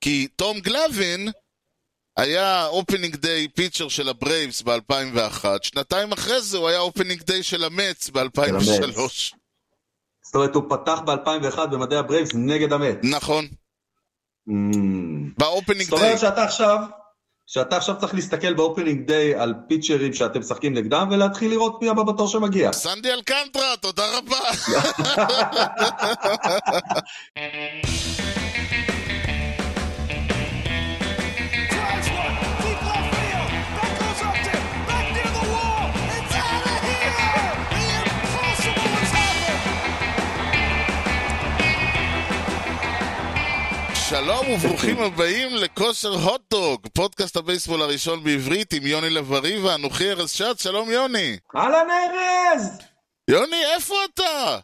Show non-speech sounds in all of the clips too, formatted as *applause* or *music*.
כי תום גלאווין היה opening day pitcher של הברייבס ב-2001, שנתיים אחרי זה הוא היה opening day של המטס ב-2003. זאת אומרת, הוא פתח ב-2001 במדי הברייבס נגד המטס. נכון, Mm. ב opening זאת day. אומרת שאתה עכשיו, שאתה עכשיו צריך להסתכל ב opening day על פיצ'רים שאתם משחקים נגדם, ולהתחיל לראות מי הבא בתור שמגיע. סנדי אלקנטרה, תודה רבה. *laughs* שלום וברוכים *laughs* הבאים לכושר הוטדוג, פודקאסט הבייסבול הראשון בעברית עם יוני לב-ארי ואנוכי ארז שץ, שלום יוני. אהלן ארז! יוני, איפה אתה?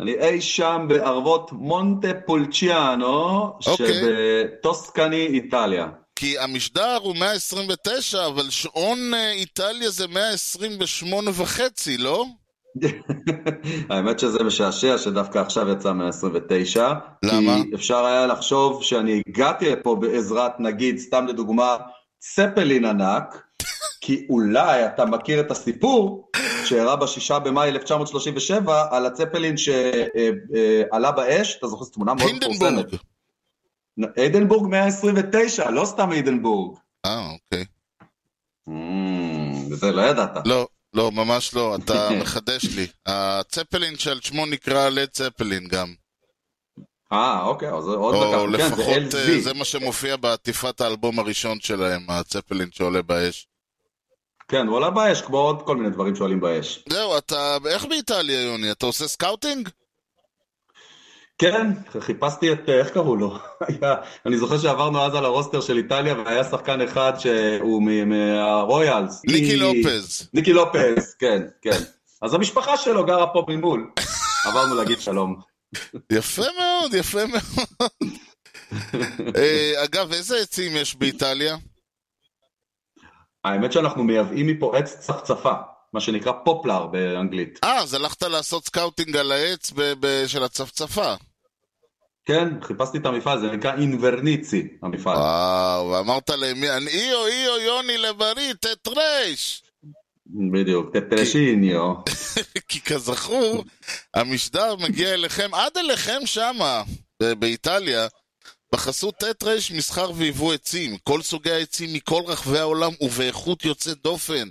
אני אי שם בערבות מונטה פולצ'יאנו, אוקיי. שבטוסקני, איטליה. כי המשדר הוא 129, אבל שעון אה, איטליה זה 128 וחצי, לא? *laughs* האמת שזה משעשע שדווקא עכשיו יצא 129. למה? כי אפשר היה לחשוב שאני הגעתי לפה בעזרת, נגיד, סתם לדוגמה, צפלין ענק, *laughs* כי אולי אתה מכיר את הסיפור שאירע בשישה במאי 1937 על הצפלין שעלה באש, אתה זוכר זו תמונה מאוד מפורסמת. איידנבורג 129, לא סתם איידנבורג. אה, אוקיי. Mm, זה לא ידעת. לא, לא, ממש לא, אתה מחדש לי. הצפלין שעל שמו נקרא לד צפלין גם. אה, אוקיי, אז עוד או לקחנו, כן, זה לפחות אה. זה מה שמופיע בעטיפת האלבום הראשון שלהם, הצפלין שעולה באש. כן, הוא עולה באש, כמו עוד כל מיני דברים שעולים באש. זהו, אתה... איך באיטליה, יוני? אתה עושה scouting? כן, חיפשתי את, איך קראו לו? *laughs* אני זוכר שעברנו אז על ה roster של איטליה והיה שחקן אחד שהוא מהרויאלס. ניקי לופז. ניקי לופז, כן, כן. אז המשפחה שלו גרה פה ממול. עברנו להגיד שלום. יפה מאוד, יפה מאוד. *laughs* אה, אגב, איזה עצים יש באיטליה? האמת שאנחנו מייבאים מפה עץ צפצפה, מה שנקרא poplar באנגלית. אה, אז הלכת לעשות scouting על העץ ב- ב- של הצפצפה. כן, חיפשתי את המפעל, זה נקרא אינברניצי, המפעל. וואו, ואמרת להם, "אני- איו, איו, יוני לב-ארי, טטרש. בדיוק, טטרשיניו. *laughs* כי כזכור, המשדר מגיע אליכם, עד אליכם שמה, באיטליה, בחסות ט' מסחר ויבוא עצים, כל סוגי העצים מכל רחבי העולם ובאיכות יוצאת דופן.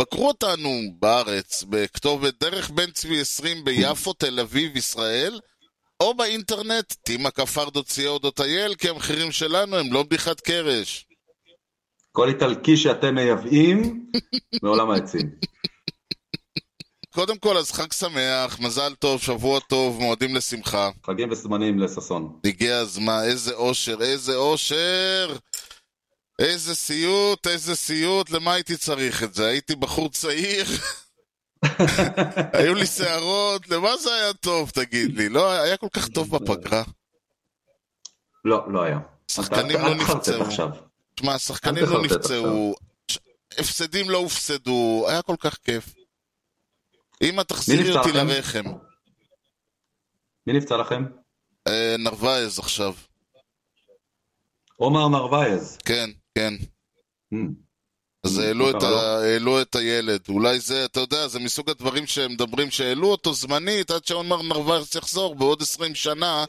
בקרו אותנו בארץ, בכתובת דרך בן צבי 20 ביפו, תל אביב, ישראל, או באינטרנט, tima.co.il, כי המחירים שלנו הם לא בדיחת קרש. כל איטלקי שאתם מייבאים *laughs* מעולם העצים. קודם כל, אז חג שמח, מזל טוב, שבוע טוב, מועדים לשמחה. חגים וזמנים לששון. הגיע הזמן, איזה אושר, איזה אושר! איזה סיוט, איזה סיוט, למה הייתי צריך את זה? הייתי בחור צעיר, *laughs* היו לי שערות, למה זה היה טוב, תגיד לי? לא, היה כל כך טוב בפגרה. לא, לא היה. שחקנים לא נפצעו. תשמע, השחקנים אל לא נפצעו, הפסדים לא הופסדו, היה כל כך כיף. אמא, תחזירי אותי? לרחם. מי נפצע לכם? אה, נרווייז עכשיו. עומר נרווייז. כן, כן. אז העלו את? ה... העלו את הילד. אולי זה, אתה יודע, זה מסוג הדברים שהם מדברים שהעלו אותו זמנית עד שעומר נרווייס יחזור בעוד 20 שנה,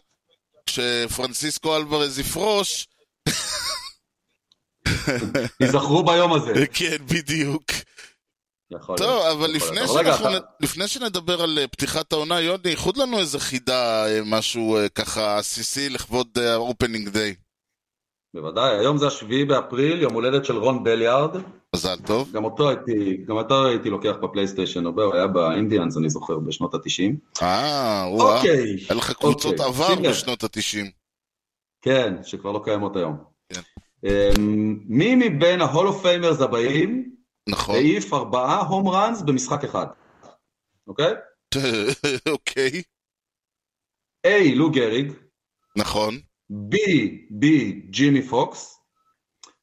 כשפרנסיסקו אלוורז יפרוש. *laughs* ייזכרו ביום הזה. *laughs* כן, בדיוק. יכול טוב, להיות, אבל לפני, להיות. רגע, שאנחנו, אתה- נ- לפני שנדבר על אה, פתיחת העונה, יוני, איחוד לנו איזה חידה, אה, משהו אה, ככה עסיסי לכבוד ה opening day. בוודאי, היום זה השביעי באפריל, יום הולדת של רון בליארד. מזל טוב. גם אותו הייתי, גם אותו הייתי לוקח בפלייסטיישן, הרבה, הוא היה באינדיאנס, אני זוכר, בשנות התשעים. אה, וואו. אוקיי. היה לך קבוצות אוקיי, עבר. בשנות התשעים. כן, שכבר לא קיימות היום. כן. אמ, מי מבין ה Hall of Famers הבאים נכון. העיף ארבעה home runs במשחק אחד? אוקיי? *laughs* אוקיי, A. לו גריג, נכון. B. B. ג'ימי פוקס,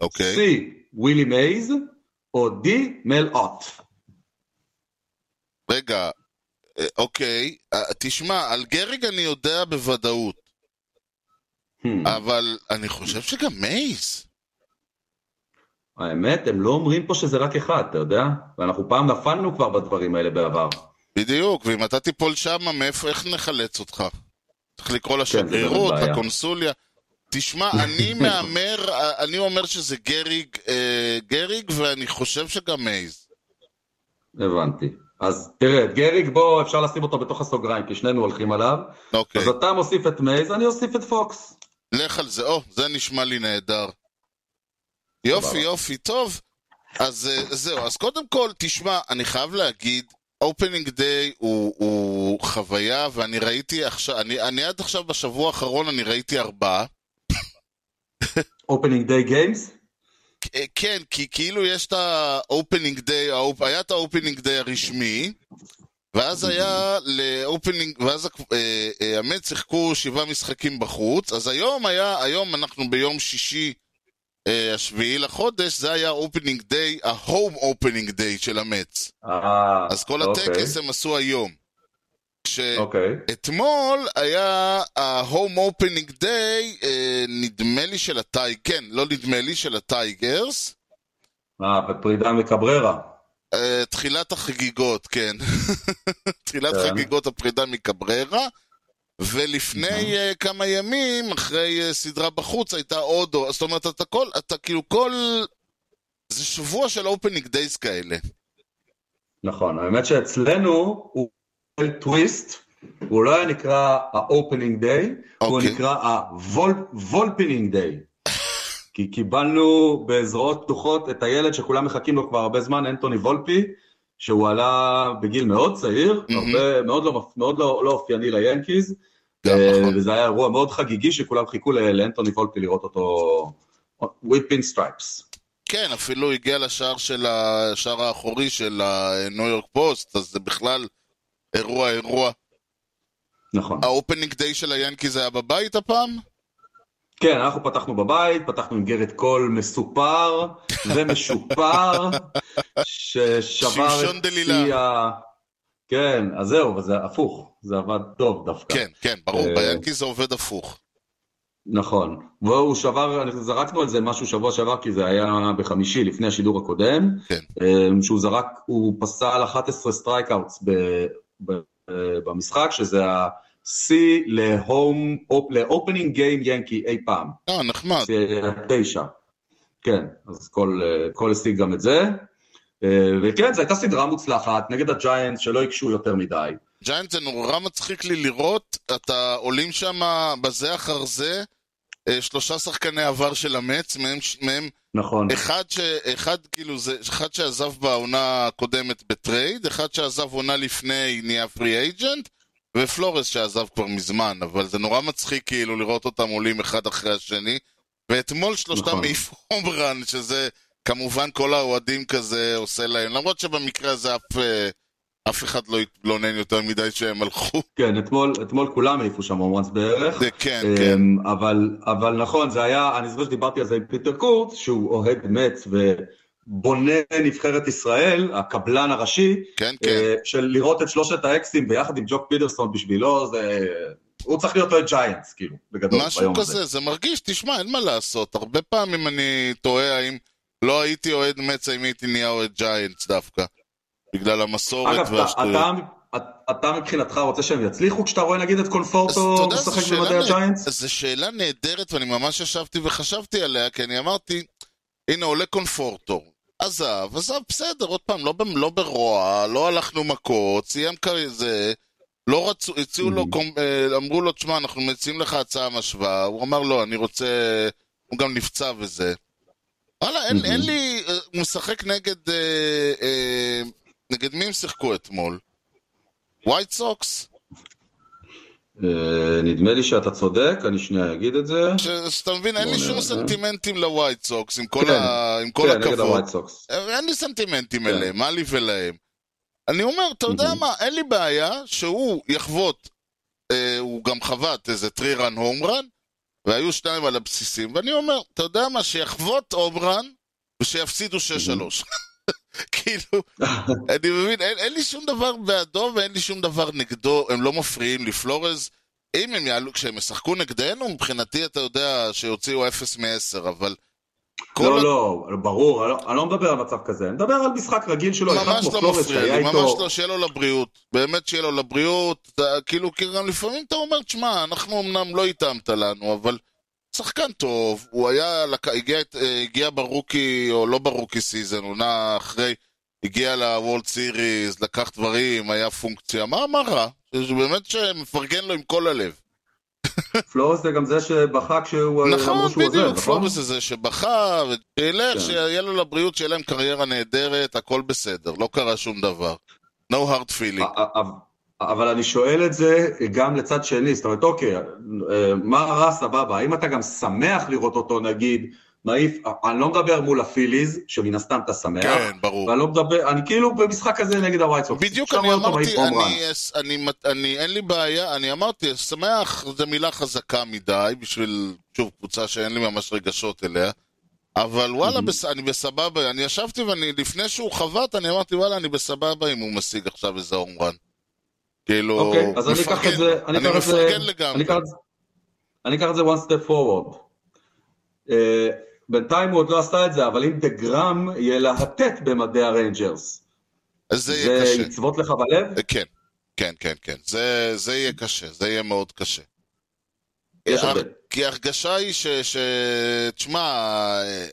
אוקיי. C. ווילי מייז, או D. מל אוט. רגע, אה, אוקיי, אה, תשמע, על גריג אני יודע בוודאות. Hmm. אבל אני חושב שגם מייז. האמת, הם לא אומרים פה שזה רק אחד, אתה יודע? ואנחנו פעם נפלנו כבר בדברים האלה בעבר. בדיוק, ואם אתה תיפול שמה, מאיפה, איך נחלץ אותך? צריך לקרוא כן, לשגרירות, בעיה. לקונסוליה. תשמע, *laughs* אני מהמר, אני אומר שזה גריג, אה, גריג, ואני חושב שגם מייז. הבנתי. אז תראה, את גריג בוא, אפשר לשים אותו בתוך הסוגריים, כי שנינו הולכים עליו. אוקיי, אז אתה מוסיף את מייז, אני אוסיף את פוקס. לך על זה. או, זה נשמע לי נהדר. יופי. יופי, טוב. אז אה, זהו, אז קודם כל, תשמע, אני חייב להגיד, opening day הוא, הוא חוויה, ואני ראיתי עכשיו, אני, אני עד עכשיו בשבוע האחרון אני ראיתי ארבעה. opening day games? כן, כי כאילו יש את ה opening day, היה את ה opening day הרשמי, ואז היה ל opening, ואז אה, אה, המטס שיחקו שבעה משחקים בחוץ, אז היום היה, היום אנחנו ביום שישי אה, השביעי לחודש, זה היה opening day, ה home opening day של. אה, אז כל אוקיי, הטקס הם עשו היום. אוקיי. כשאתמול היה ה home opening day, נדמה לי של הטייג, כן, לא נדמה לי, של הטייגרס. אה, ופרידה מקבררה. אה, תחילת החגיגות, כן. *laughs* תחילת כן. חגיגות הפרידה מקבררה. ולפני אה, כמה ימים, אחרי אה, סדרה בחוץ, הייתה עוד... זאת אומרת, אתה כל... אתה כאילו כל... זה שבוע של opening days כאלה. נכון, האמת שאצלנו היה טוויסט, הוא לא היה נקרא ה opening day, הוא אוקיי. נקרא ה Volpening day. כי קיבלנו בזרועות פתוחות את הילד שכולם מחכים לו כבר הרבה זמן, אנטוני וולפי, שהוא עלה בגיל מאוד צעיר, מהמם. הרבה, מאוד, לא, מאוד לא, לא אופייני ליאנקיז, אה, נכון. וזה היה אירוע מאוד חגיגי שכולם חיכו לאנטוני וולפי לראות אותו with pin stripes. כן, אפילו הגיע לשער של השער האחורי של הניו יורק פוסט, אז זה בכלל אירוע אירוע. נכון. ה opening day של היאנקיז היה בבית הפעם? כן, אנחנו פתחנו בבית, פתחנו עם גריט קול מסופר *laughs* ומשופר, ששבר את דלילה. שיא ה... כן, אז זהו, וזה הפוך, זה עבד טוב דווקא. כן, כן, ברור, אה, ביאנקיז זה עובד הפוך. נכון. והוא שבר, זרקנו על זה משהו שבוע שעבר, כי זה היה בחמישי, לפני השידור הקודם, כן. אה, שהוא זרק, הוא פסל 11 strikeouts במשחק, שזה השיא ל home, ל opening game ינקי אי פעם. אה, נחמד. תשע. כן, אז קול, קול השיג גם את זה. אה, וכן, זו הייתה סדרה מוצלחת נגד הג'יינטס שלא הקשו יותר מדי. ג'יינטס זה נורא מצחיק לי לראות, אתה עולים שם בזה אחר זה, שלושה שחקני עבר של המטס, מהם, מהם נכון, אחד, ש, אחד, כאילו זה, אחד שעזב בעונה הקודמת ב trade, אחד שעזב עונה לפני נהיה free agent, ופלורס שעזב כבר מזמן, אבל זה נורא מצחיק כאילו לראות אותם עולים אחד אחרי השני, ואתמול שלושתם נכון. העיפו home run, שזה כמובן כל האוהדים כזה עושה להם, למרות שבמקרה הזה אף, אה, אף אחד לא התלונן יותר מדי שהם הלכו. כן, אתמול, אתמול כולם העיפו שם הומרנס בערך. זה כן, כן. אמ, אבל, אבל נכון, זה היה, אני זוכר שדיברתי על זה עם פיטר קורט, שהוא אוהד מצ ובונה נבחרת ישראל, הקבלן הראשי, כן, כן. אה, של לראות את שלושת האקסים ביחד עם ג'וק פידרסון בשבילו, זה... הוא צריך להיות אוהד ג'יינטס, כאילו, בגדול, משהו כזה. זה מרגיש, תשמע, אין מה לעשות. הרבה פעמים אני תוהה האם לא הייתי אוהד מצ, האם הייתי נהיה אוהד ג'יינטס דווקא. בגלל המסורת אגב, אתה, והשטויות. אתה, אתה מבחינתך רוצה שהם יצליחו כשאתה רואה נגיד את קונפורטו משחק נה- הג'יינטס? זו שאלה נהדרת, ואני ממש ישבתי וחשבתי עליה, כי אני אמרתי, הנה עולה קונפורטו. עזב, עזב, בסדר, עוד פעם, לא, לא ברוע, לא הלכנו מכות, סיים כזה, לא רצו, הציעו לו, Mhm. קומ- אה, אמרו לו, תשמע, אנחנו מציעים לך הצעה משוואה, הוא אמר, לא, אני רוצה, הוא גם נפצע וזה. וואלה, אין. אין לי, אה, הוא משחק נגד, אה, אה, נגד מי הם שיחקו אתמול? ווייט סוקס? אה, נדמה לי שאתה צודק, אני שנייה אגיד את זה. שאתה מבין, אין לי שום. סנטימנטים לווייט סוקס, עם כל, כן, כן, הכבוד. סוקס. אין לי סנטימנטים כן. אליהם, מה לי ולהם. אני אומר, אתה יודע. מה, אין לי בעיה שהוא יחוות, אה, הוא גם חבט איזה טרי רן הום רן, והיו שניים על הבסיסים, ואני אומר, אתה יודע מה, שיחוות הום רן, ושיפסידו 6-3. *laughs* כאילו, אני מבין, אין, אין לי שום דבר בעדו ואין לי שום דבר נגדו, הם לא מפריעים לי. פלורז, אם הם יעלו, כשהם ישחקו נגדנו, מבחינתי אתה יודע שיוציאו 0 מ-10, אבל... לא, לא, ברור, אני לא- אני לא מדבר על מצב כזה, אני מדבר על משחק רגיל שלו, ממש לא מפריע לי, ממש לא, שיהיה לו לבריאות. באמת שיהיה לו לבריאות. אתה- כאילו, כי גם לפעמים אתה אומר, תשמע, אנחנו אמנם לא התאמת לנו, אבל שחקן טוב, הוא היה, הגיע, אה, הגיע ברוקי, או לא ברוקי סיזן, נע אחרי, הגיע לוולד סיריס, לקח דברים, היה פונקציה, מה, מה רע? זה באמת שמפרגן לו עם כל הלב. פלורס זה גם זה שבכה כשהוא אמרו נכון, שהוא עוזב, בדיוק, נכון? פלורס זה שבכה, ושילך, כן. שיהיה לו לבריאות, שיהיה להם קריירה נהדרת, הכל בסדר, לא קרה שום דבר. No hard feeling. אבל אני שואל את זה גם לצד שני, זאת אומרת, אוקיי, אה, מה רע סבבה, האם אתה גם שמח לראות אותו נגיד, מעיף, אני לא מדבר מול הפיליז, שמן הסתם אתה שמח, כן, ברור. ואני לא מדבר, אני כאילו במשחק הזה נגד הווייט סוקס. בדיוק אני אמרתי. אני, אני, אני, אין לי בעיה, אני אמרתי, שמח זו מילה חזקה מדי בשביל, שוב, קבוצה שאין לי ממש רגשות אליה, אבל וואלה, בס, אני בסבבה, אני ישבתי ואני, לפני שהוא חבט, אני אמרתי, וואלה, אני בסבבה אם הוא משיג עכשיו איזה home run. כאילו, אוקיי, אז אני אקח את זה, אני אני זה, מפרגן אני לגמרי. זה- אני אקח את זה one step forward. אה, בינתיים הוא עוד לא עשה את זה, אבל אם דה גרום ילהטט במדי הריינג'רס, אז זה זה יהיה קשה. יצבוט לך בלב? כן, כן, כן, כן. זה, זה יהיה קשה, זה יהיה מאוד קשה. כי ההרגשה היא ש... ש... תשמע, אה,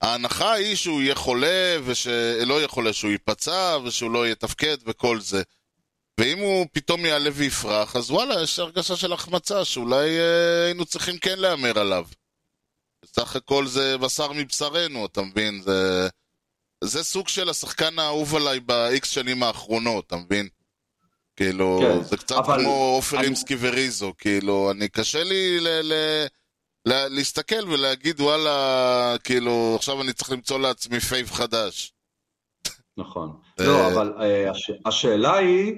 ההנחה היא שהוא יהיה חולה, ושלא יהיה חולה, שהוא ייפצע, ושהוא לא יתפקד וכל זה. ואם הוא פתאום יעלה ויפרח, אז וואלה, יש הרגשה של החמצה, שאולי אה, היינו צריכים כן להמר עליו. בסך הכל זה בשר מבשרנו, אתה מבין? זה, זה סוג של השחקן האהוב עליי ב-X שנים האחרונות, אתה מבין? כאילו, כן, זה קצת אבל כמו עופר אני- אימסקי וריזו, כאילו, אני קשה לי ל- ל- ל- להסתכל ולהגיד, וואלה, כאילו, עכשיו אני צריך למצוא לעצמי פייב חדש. נכון. אה, לא, אבל אה, הש- השאלה היא,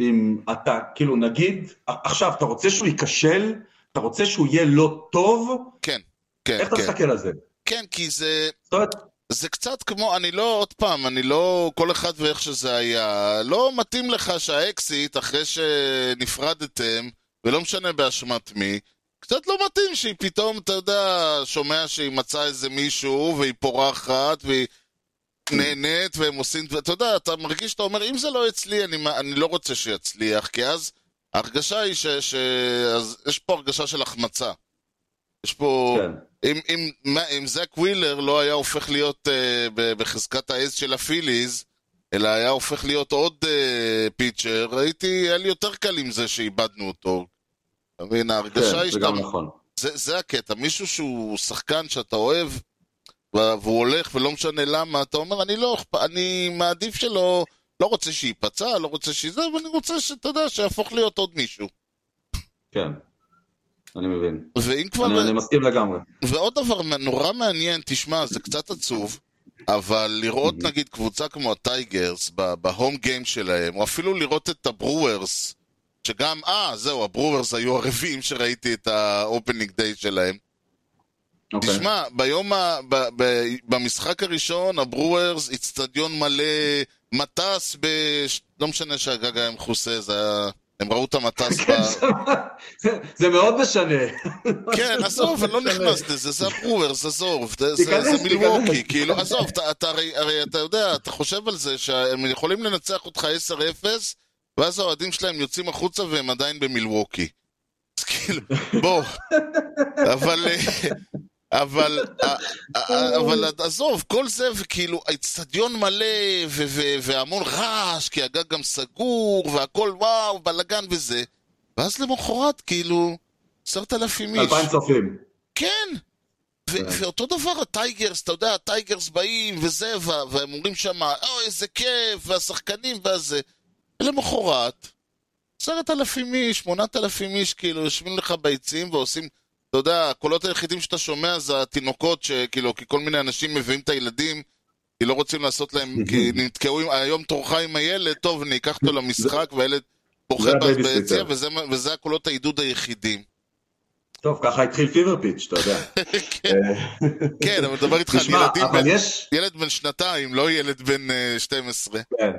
אם אתה, כאילו נגיד, עכשיו, אתה רוצה שהוא ייכשל? אתה רוצה שהוא יהיה לא טוב? כן, כן, איך אתה כן. מסתכל על זה? כן, כי זה... זאת אומרת, זה קצת כמו, אני לא, עוד פעם, אני לא, כל אחד ואיך שזה היה, לא מתאים לך שהאקסיט, אחרי שנפרדתם, ולא משנה באשמת מי, קצת לא מתאים שהיא פתאום, אתה יודע, שומע שהיא מצאה איזה מישהו, והיא פורחת, והיא נהנית, והם עושים, ואתה יודע, אתה מרגיש שאתה אומר, אם זה לא אצלי, אני, אני לא רוצה שיצליח, כי אז ההרגשה היא ש... ש... אז יש פה הרגשה של החמצה. יש פה... כן. אם, אם, מה- אם זק ווילר לא היה הופך להיות uh, בחזקת העז של הפיליז, אלא היה הופך להיות עוד uh, פיצ'ר, הייתי, היה לי יותר קל עם זה שאיבדנו אותו. אתה מבין, ההרגשה כן, היא זה שאתה... גם נכון. זה, זה הקטע, מישהו שהוא שחקן שאתה אוהב, והוא הולך ולא משנה למה, אתה אומר, אני לא, אכפ- אני מעדיף שלא, לא רוצה שייפצע, לא רוצה שזה, ואני רוצה שאתה יודע, שיהפוך להיות עוד מישהו. כן. אני מבין. ואם כבר... אני אני מסכים לגמרי. ועוד דבר נורא מעניין, תשמע, זה קצת עצוב, אבל לראות נגיד קבוצה כמו הטייגרס בהום גיים שלהם, או אפילו לראות את הברוארס, שגם, אה, זהו, הברוארס היו הרביעים שראיתי את ה opening day שלהם. אוקיי. תשמע, ביום ה... ב... ב... במשחק הראשון, הברוארס, איצטדיון מלא, מטס ב... לא משנה שהגג היה מכוסה, זה היה... הם ראו את המטס ב... זה- מאוד משנה. כן, *laughs* עזוב, אני לא נכנס לזה, זה הברוארס, עזוב, זה- זה תיכנס, זה מילווקי. כאילו, עזוב, אתה- הרי, הרי אתה יודע, אתה חושב על זה שהם יכולים לנצח אותך 10-0, ואז האוהדים שלהם יוצאים החוצה והם עדיין במילווקי. אז כאילו, בוא, *laughs* אבל... אה, אבל, אה, אה, *laughs* אבל עזוב, כל זה, וכאילו, האיצטדיון מלא, ו- ו- והמון רעש, כי הגג גם סגור, והכל וואו, בלאגן וזה. ואז למחרת, כאילו, עשרת אלפים איש. אלפיים צופים. כן. ו- כן. ואותו דבר הטייגרס, אתה יודע, הטייגרס באים וזה, ו- והם אומרים שם, או, איזה כיף, והשחקנים והזה. ולמחרת, עשרת אלפים איש, שמונת אלפים איש, כאילו, יושבים לך ביציעים ועושים, אתה יודע, הקולות היחידים שאתה שומע זה התינוקות, שכאילו, כי כל מיני אנשים מביאים את הילדים, כי לא רוצים לעשות להם, כי *laughs* נתקעו, עם- היום תורך עם הילד, טוב, אני אקח אותו למשחק, והילד בוכה. ביציע, וזה, וזה הקולות העידוד היחידים. טוב, ככה התחיל פיבר פיץ', אתה יודע. אה, *laughs* כן, אבל מדבר איתך על ילדים. ילד בן שנתיים, לא ילד בן אה, 12. כן.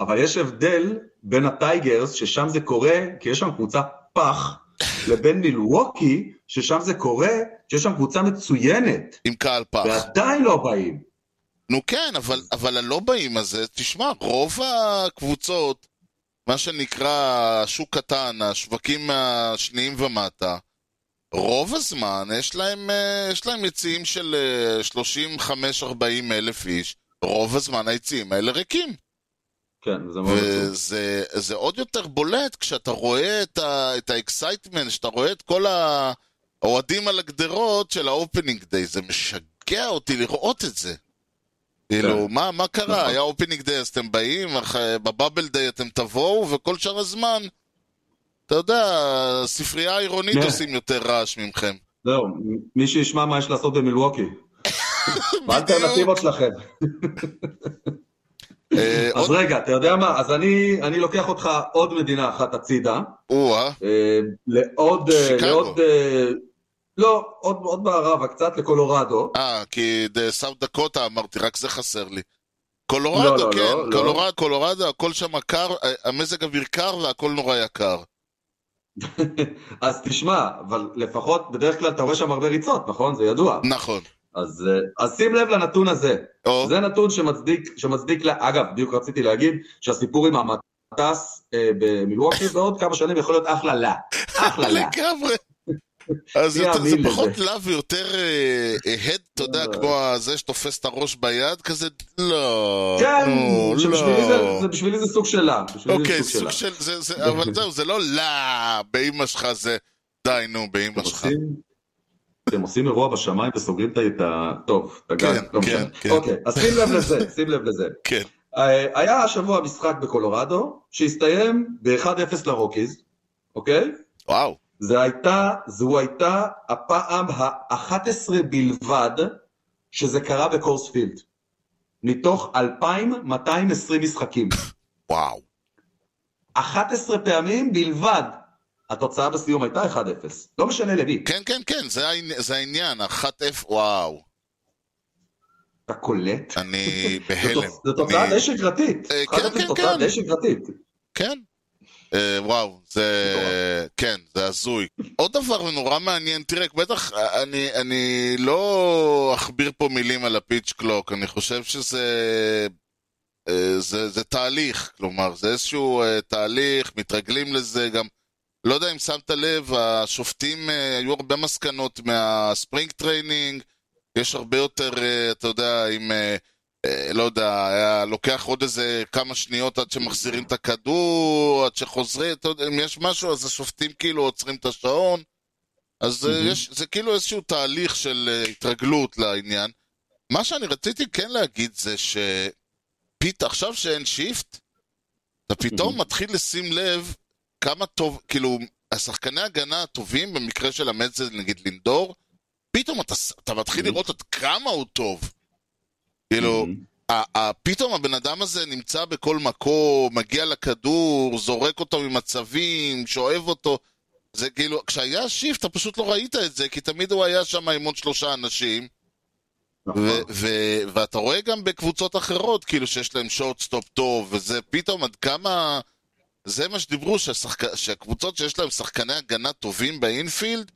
אבל יש הבדל בין הטייגרס, ששם זה קורה, כי יש שם קבוצה פח, לבין מילווקי, ששם זה קורה, שיש שם קבוצה מצוינת, עם קהל פח. ועדיין לא באים. נו כן, אבל, אבל הלא באים הזה, תשמע, רוב הקבוצות, מה שנקרא שוק קטן, השווקים השניים ומטה, רוב הזמן יש להם, אה, יש להם יציעים של אה, 35-40 אלף איש, רוב הזמן היציעים האלה ריקים. כן, זה מאוד עצוב. וזה זה עוד יותר בולט כשאתה רואה את, ה, את ה excitement, שאתה רואה את כל האוהדים על הגדרות של ה opening day, זה משגע אותי לראות את זה. כאילו, מה, מה קרה? נכון. היה opening day אז אתם באים, ב bobble day אתם תבואו, וכל שאר הזמן, אתה יודע, הספרייה העירונית כן. עושים יותר רעש ממכם. זהו, מי שישמע מה יש לעשות במילווקי. *laughs* מה האלטרנטיבות שלכם? אה, אז רגע, אתה יודע מה? אז אני לוקח אותך עוד מדינה אחת הצידה, או-אה, אה, לעוד... אה, שיקגו. לא, עוד בערבה קצת, לקולורדו. אה, כי סאוט דקוטה אמרתי, רק זה חסר לי. לא, קולורדו, לא, כן, לא, לא. קולורדו, קולורדו, הכל שם קר, המזג אוויר קר והכל נורא יקר. *laughs* אז תשמע, אבל לפחות, בדרך כלל אתה רואה שם הרבה ריצות, נכון? זה ידוע. נכון. אז, אה, אז שים לב לנתון הזה. או, זה נתון שמצדיק, שמצדיק, לה- אגב, בדיוק רציתי להגיד שהסיפור עם המטס אה, במילווקי *laughs* בעוד כמה שנים יכול להיות אחלה לה. אחלה לה. לגמרי. *laughs* אז יותר- זה פחות? לאו ויותר הד, אתה יודע, אה. כמו הזה שתופס את הראש ביד, כזה, לא, כן, נו, שבשבילי זה, לא. זה, בשבילי זה סוג של לה. אוקיי, סוג של לה. אבל זהו, זה לא לא, באמא שלך זה, די, נו, אתם שלך. אתם עושים אירוע בשמיים וסוגרים את ה... טוב, את הגג. כן, לא כן, משנה. כן. אוקיי, אז שים לב לזה, שים לב לזה. *laughs* כן. אה, היה השבוע משחק בקולורדו, שהסתיים ב-1-0 לרוקיז, אוקיי? וואו, זו הייתה, זו הייתה הפעם ה-11 בלבד שזה קרה בקורספילד. מתוך 2,220 משחקים. *laughs* וואו. 11 פעמים בלבד. התוצאה בסיום הייתה 1-0. לא משנה למי. כן, כן, כן, זה העני- זה העניין, אחת F, וואו. אתה קולט? אני *laughs* בהלם. זו תוצאה אני- די שגרתית. אה, 1-0 כן, כן, תוצאה כן. די שגרתית. כן. אה, וואו, זה... כן, זה הזוי. עוד דבר נורא מעניין, תראה, בטח, אני, אני לא אכביר פה מילים על ה pitch clock, אני חושב שזה... אה, זה, זה תהליך, כלומר, זה איזשהו אה, תהליך, מתרגלים לזה גם. לא יודע אם שמת לב, השופטים, אה, היו הרבה מסקנות מה spring training, יש הרבה יותר, אה, אתה יודע, אם, אה, לא יודע, היה לוקח עוד איזה כמה שניות עד שמחזירים את הכדור, עד שחוזרים, אתה יודע, אם יש משהו, אז השופטים כאילו עוצרים את השעון. אז מהמם. יש, זה כאילו איזשהו תהליך של התרגלות לעניין. מה שאני רציתי כן להגיד זה שפית, עכשיו שאין שיפט, אתה פתאום מהמם. מתחיל לשים לב כמה טוב, כאילו, השחקני הגנה הטובים, במקרה של המץ זה נגיד לינדור, פתאום אתה, אתה מתחיל מהמם. לראות עד כמה הוא טוב. כאילו, ה- פתאום הבן אדם הזה נמצא בכל מקום, מגיע לכדור, זורק אותו ממצבים, שואב אותו. זה כאילו, כשהיה shift אתה פשוט לא ראית את זה, כי תמיד הוא היה שם עם עוד שלושה אנשים, נכון. ו- ו- ואתה רואה גם בקבוצות אחרות, כאילו שיש להם shortstop טוב, וזה פתאום עד כמה... זה מה שדיברו, שהשחק... שהקבוצות שיש להם שחקני הגנה טובים ב infield,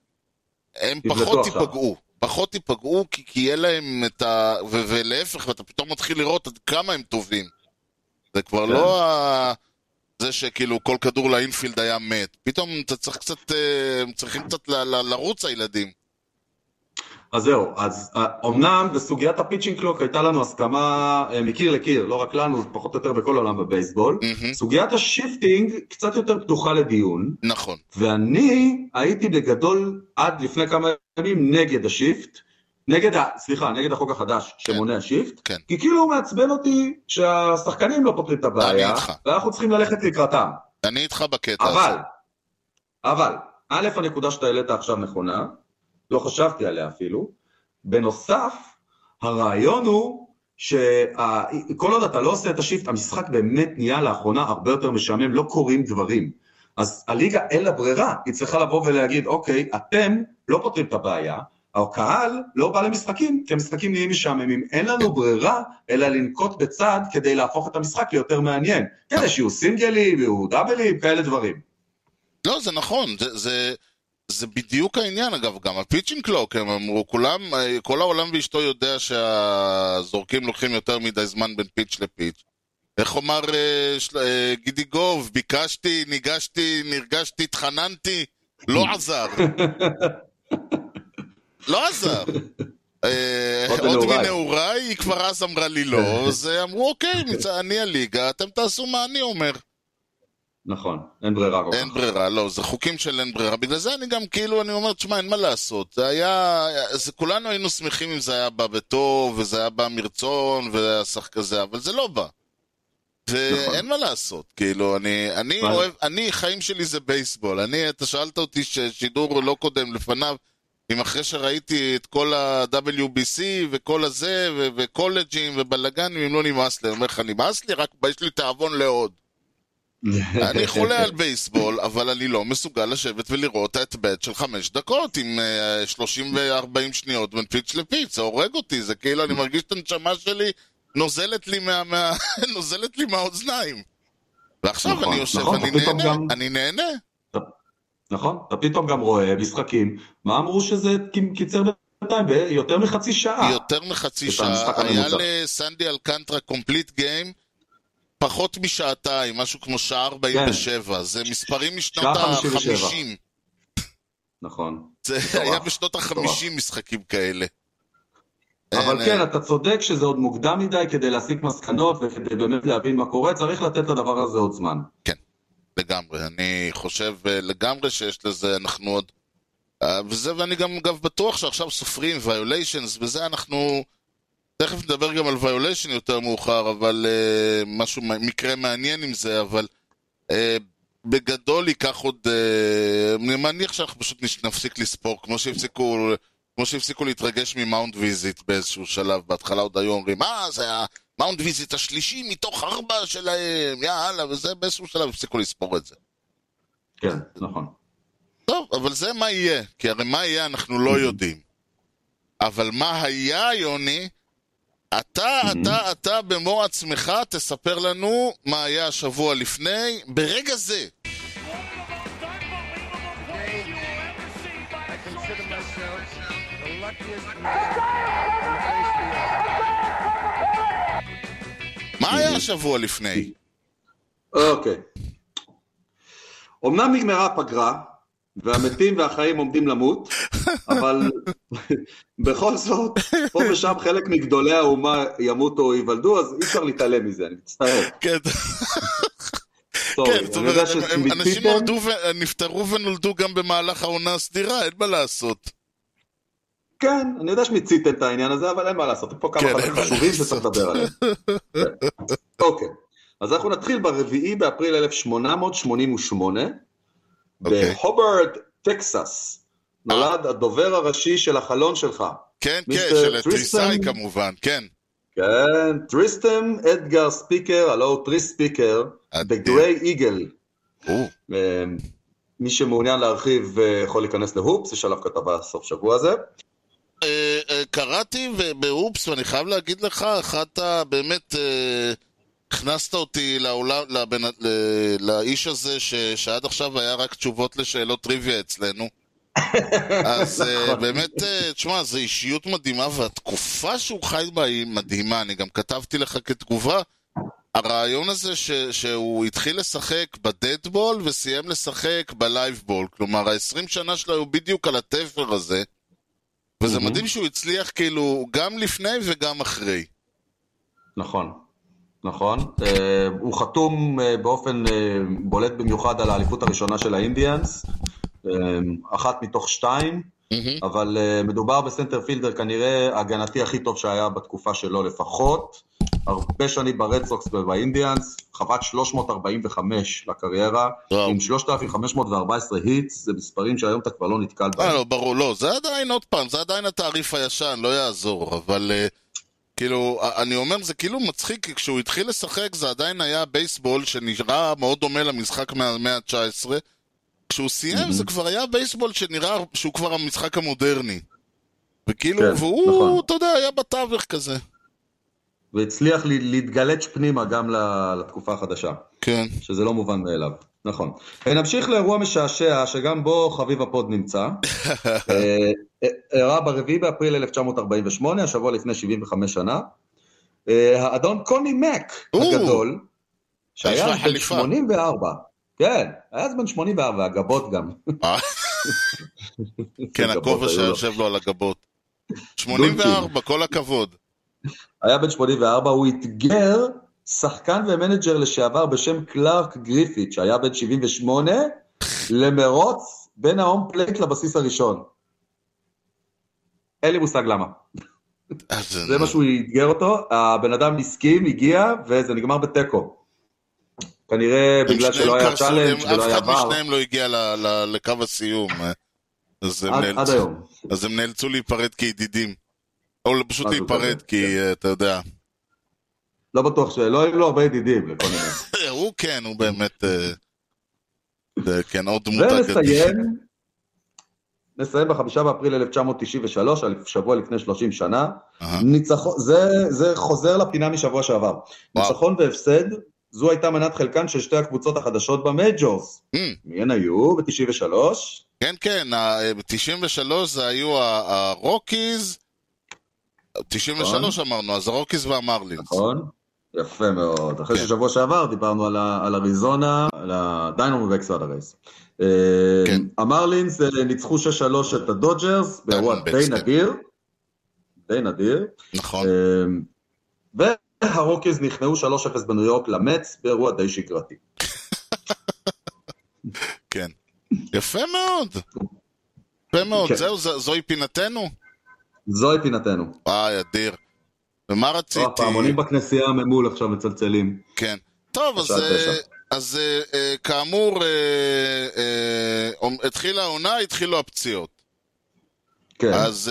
הם פחות. ייפגעו. פחות ייפגעו, כי, כי יהיה להם את ה... ו- ולהפך, ואתה פתאום מתחיל לראות עד כמה הם טובים. זה כבר כן. לא ה... זה שכאילו כל כדור ל infield היה מת. פתאום אתה צריך קצת... אה, הם צריכים קצת ל- ל- לרוץ הילדים. אז זהו, אז אה, אמנם בסוגיית ה pitching clock הייתה לנו הסכמה אה, מקיר לקיר, לא רק לנו, פחות או יותר בכל העולם בבייסבול. מהמם, סוגיית ה shifting קצת יותר פתוחה לדיון, נכון. ואני הייתי בגדול עד לפני כמה ימים נגד ה shift, נגד, ה, סליחה, נגד החוק החדש שמונע shift, כן. כי כאילו הוא מעצבן אותי שהשחקנים לא פותרים את הבעיה. ואנחנו צריכים ללכת לקראתם. אני איתך בקטע הזה. אבל, אבל, א', הנקודה שאתה העלית עכשיו נכונה, לא חשבתי עליה אפילו. בנוסף, הרעיון הוא שכל עוד אתה לא עושה את השיפט, המשחק באמת נהיה לאחרונה הרבה יותר משעמם, לא קורים דברים. אז הליגה אין לה ברירה, היא צריכה לבוא ולהגיד, אוקיי, אתם לא פותרים את הבעיה, הקהל לא בא למשחקים, כי המשחקים נהיים משעממים. אין לנו ברירה, אלא לנקוט בצעד כדי להפוך את המשחק ליותר מעניין. כדי שיהיו סינגלים, יהיו דאבלים, כאלה דברים. לא, זה נכון, זה, זה, זה בדיוק העניין, אגב, גם הפיצ'ינג קלוק, הם אמרו, כולם, אה, כל העולם ואשתו יודע שהזורקים לוקחים יותר מדי זמן בין פיץ' לפיץ'. איך אמר אה, של- אה, גידי גוב, ביקשתי, ניגשתי, נרגשתי, התחננתי, לא *laughs* עזר. לא עזר. אה, *laughs* עוד מנעוריי. היא כבר אז אמרה לי לא, אז אמרו, אוקיי, מצ- אני הליגה, אתם תעשו מה אני אומר. נכון, אין ברירה כל כך. אין ברירה, לא, זה חוקים של אין ברירה. בגלל זה אני גם כאילו, אני אומר, תשמע, אין מה לעשות. זה היה, זה, כולנו היינו שמחים אם זה היה בא בטוב, וזה היה בא מרצון, שחק כזה, אבל זה לא בא. ואין נכון. מה לעשות, כאילו, אני, אני אבל- אוהב, אני, חיים שלי זה בייסבול. אני, אתה שאלת אותי ששידור לא קודם לפניו, אם אחרי שראיתי את כל ה-WBC וכל הזה, ו- וקולג'ים ובלאגנים, אם לא נמאס לי, אני אומר לך, נמאס לי, רק יש לי תיאבון לעוד. אני *laughs* חולה על בייסבול, אבל אני לא מסוגל לשבת ולראות את בית של חמש דקות עם אה, 30 ו-40 שניות בין פיץ' לפיץ', זה הורג אותי, זה כאילו אני מרגיש את הנשמה שלי נוזלת לי, מה, מה, *laughs* נוזלת לי מהאוזניים. ועכשיו נכון, אני יושב נכון, ופתאום נהנה, גם- אני נהנה. נכון, אתה פתאום גם רואה משחקים, מה אמרו שזה קיצר בינתיים ביותר מחצי שעה. יותר מחצי שעה, היה. לסנדי אלקנטרה קומפליט גיים פחות משעתיים, משהו כמו שעה 47, זה מספרים משנות כן. שעה 57. ה-50. נכון. זה מטורף, היה בשנות מטורף. החמישים משחקים כאלה. אבל אין, כן, אה, אתה צודק שזה עוד מוקדם מדי כדי להסיק מסקנות וכדי באמת להבין מה קורה, צריך לתת לדבר הזה עוד זמן. לגמרי, אני חושב אה, לגמרי שיש לזה, אנחנו עוד... אה, וזה, ואני גם אגב בטוח שעכשיו סופרים violations, וזה אנחנו... תכף נדבר גם על violation יותר מאוחר, אבל אה, משהו, מקרה מעניין עם זה, אבל אה, בגדול ייקח עוד... אה, אני מניח שאנחנו פשוט נפסיק לספור, כמו שהפסיקו... כמו שהפסיקו להתרגש מ mound visit באיזשהו שלב, בהתחלה עוד היו אומרים, אה, זה ה mound visit השלישי מתוך ארבע שלהם, יאללה, וזה באיזשהו שלב הפסיקו לספור את זה. כן, נכון. טוב, אבל זה מה יהיה, כי הרי מה יהיה אנחנו לא יודעים. אבל מה היה, יוני, אתה, אתה, אתה במו עצמך תספר לנו מה היה השבוע לפני, ברגע זה. מה היה השבוע לפני? אוקיי. אמנם נגמרה הפגרה, והמתים והחיים עומדים למות, אבל בכל זאת, פה ושם חלק מגדולי האומה ימותו או ייוולדו, אז אי אפשר להתעלם מזה, אני מצטער. כן, כן, זאת אומרת, אנשים נפטרו ונולדו גם במהלך העונה הסדירה, אין מה לעשות. כן, אני יודע שמיציתם את העניין הזה, אבל אין מה לעשות, פה כמה כן, חלקים חשובים. שצריך לדבר עליהם. כן. אוקיי, אז אנחנו נתחיל ברביעי באפריל 1888, אוקיי. בהוברט, טקסס. נולד הדובר הראשי של החלון שלך. כן, כן, של טריסאי. כמובן, כן. כן, טריסטרם אדגר ספיקר, הלו הוא טריס ספיקר. ב Grey Eagle. אה, מי שמעוניין להרחיב אה, יכול להיכנס להופס, יש עליו כתבה סוף שבוע הזה. אה, אה, קראתי באופס, ואני חייב להגיד לך, אחת ה... באמת, אה, הכנסת אותי לעולם, לבן, ל- לאיש הזה ש, שעד עכשיו היה רק תשובות לשאלות טריוויה אצלנו. *laughs* אז אה, באמת, אה, תשמע, זו אישיות מדהימה, והתקופה שהוא חי בה היא מדהימה. אני גם כתבתי לך כתגובה, הרעיון הזה ש, שהוא התחיל לשחק בדדבול וסיים לשחק בלייבבול. כלומר, ה-20 שנה שלו היו בדיוק על התפר הזה. וזה. מדהים שהוא הצליח כאילו גם לפני וגם אחרי. נכון, נכון. אה, הוא חתום אה, באופן אה, בולט במיוחד על האליפות הראשונה של האינדיאנס, אחת מתוך שתיים, אבל מדובר ב center fielder כנראה ההגנתי הכי טוב שהיה בתקופה שלו לפחות. הרבה שנים ברד סוקס ובאינדיאנס, חבט 345 לקריירה, וואו. עם 3,514 hits, זה מספרים שהיום אתה כבר לא נתקל בהם. לא, ברור, לא, זה עדיין, עוד פעם, זה עדיין התעריף הישן, לא יעזור, אבל אה, כאילו, אני אומר, זה כאילו מצחיק, כי כשהוא התחיל לשחק זה עדיין היה בייסבול שנראה מאוד דומה למשחק מהמאה ה-19. כשהוא סיים זה כבר היה בייסבול שנראה שהוא כבר המשחק המודרני. וכאילו, כן, והוא, נכון. אתה יודע, היה בתווך כזה. והצליח להתגלץ' פנימה גם לתקופה החדשה. כן. שזה לא מובן מאליו. נכון. נמשיך לאירוע משעשע, שגם בו חביב ה pod נמצא. *laughs* אה, אירע ברביעי באפריל 1948, השבוע לפני 75 שנה. אה, האדון קוני מק הגדול, שהיה בן חליפה. 84. כן, היה אז בן 84, הגבות גם. אה, *laughs* כן, הכובע. שיושב לו על הגבות. 84, כל הכבוד. היה בן 84, הוא אתגר שחקן ו manager לשעבר בשם קלארק גריפיט, שהיה בן 78, למרוץ בין ה home plate לבסיס הראשון. אין לי מושג למה. זה מה שהוא אתגר אותו, הבן אדם הסכים, הגיע, וזה נגמר בתיקו. כנראה בגלל שלא היה challenge ולא היה אף אחד בר, משניהם לא הגיע לקו הסיום. אז הם נאלצו- להיפרד כידידים. או פשוט להיפרד, כי כן. אה, אתה יודע. לא בטוח שלא היו לו הרבה ידידים לכל מיני. *laughs* הוא כן, הוא באמת... אה, זה כן, עוד דמות. ונסיים, נסיים בחמישה באפריל 1993, על שבוע לפני 30 שנה. ניצחון, זה, זה חוזר לפינה משבוע שעבר. ניצחון והפסד, זו הייתה מנת חלקן של שתי הקבוצות החדשות ב majors. אממ, מי הן היו ב-93? כן, כן, ב-93 זה היו הרוקיז, 93 אמרנו, אז ה Rockies וה Marlins. נכון? יפה מאוד. אחרי כן. ששבוע שעבר דיברנו על, ה- על אריזונה, על ה Diamondbacks ועל ה Rays. כן. ה Marlins אה, ניצחו 6-3 את ה Dodgers, באירוע די כן. נדיר. די נדיר. נכון. אה, וה Rockies נכנעו 3-0 בניו יורק ל Mets באירוע די שגרתי. *laughs* כן. יפה מאוד. יפה מאוד, כן. זהו, זוהי פינתנו? זוהי פינתנו. וואי, אדיר. ומה רציתי? הפעמונים בכנסייה ממול עכשיו מצלצלים. כן. טוב, אז, אה. אז אה, אה, כאמור, התחילה העונה, התחילו הפציעות. כן. אז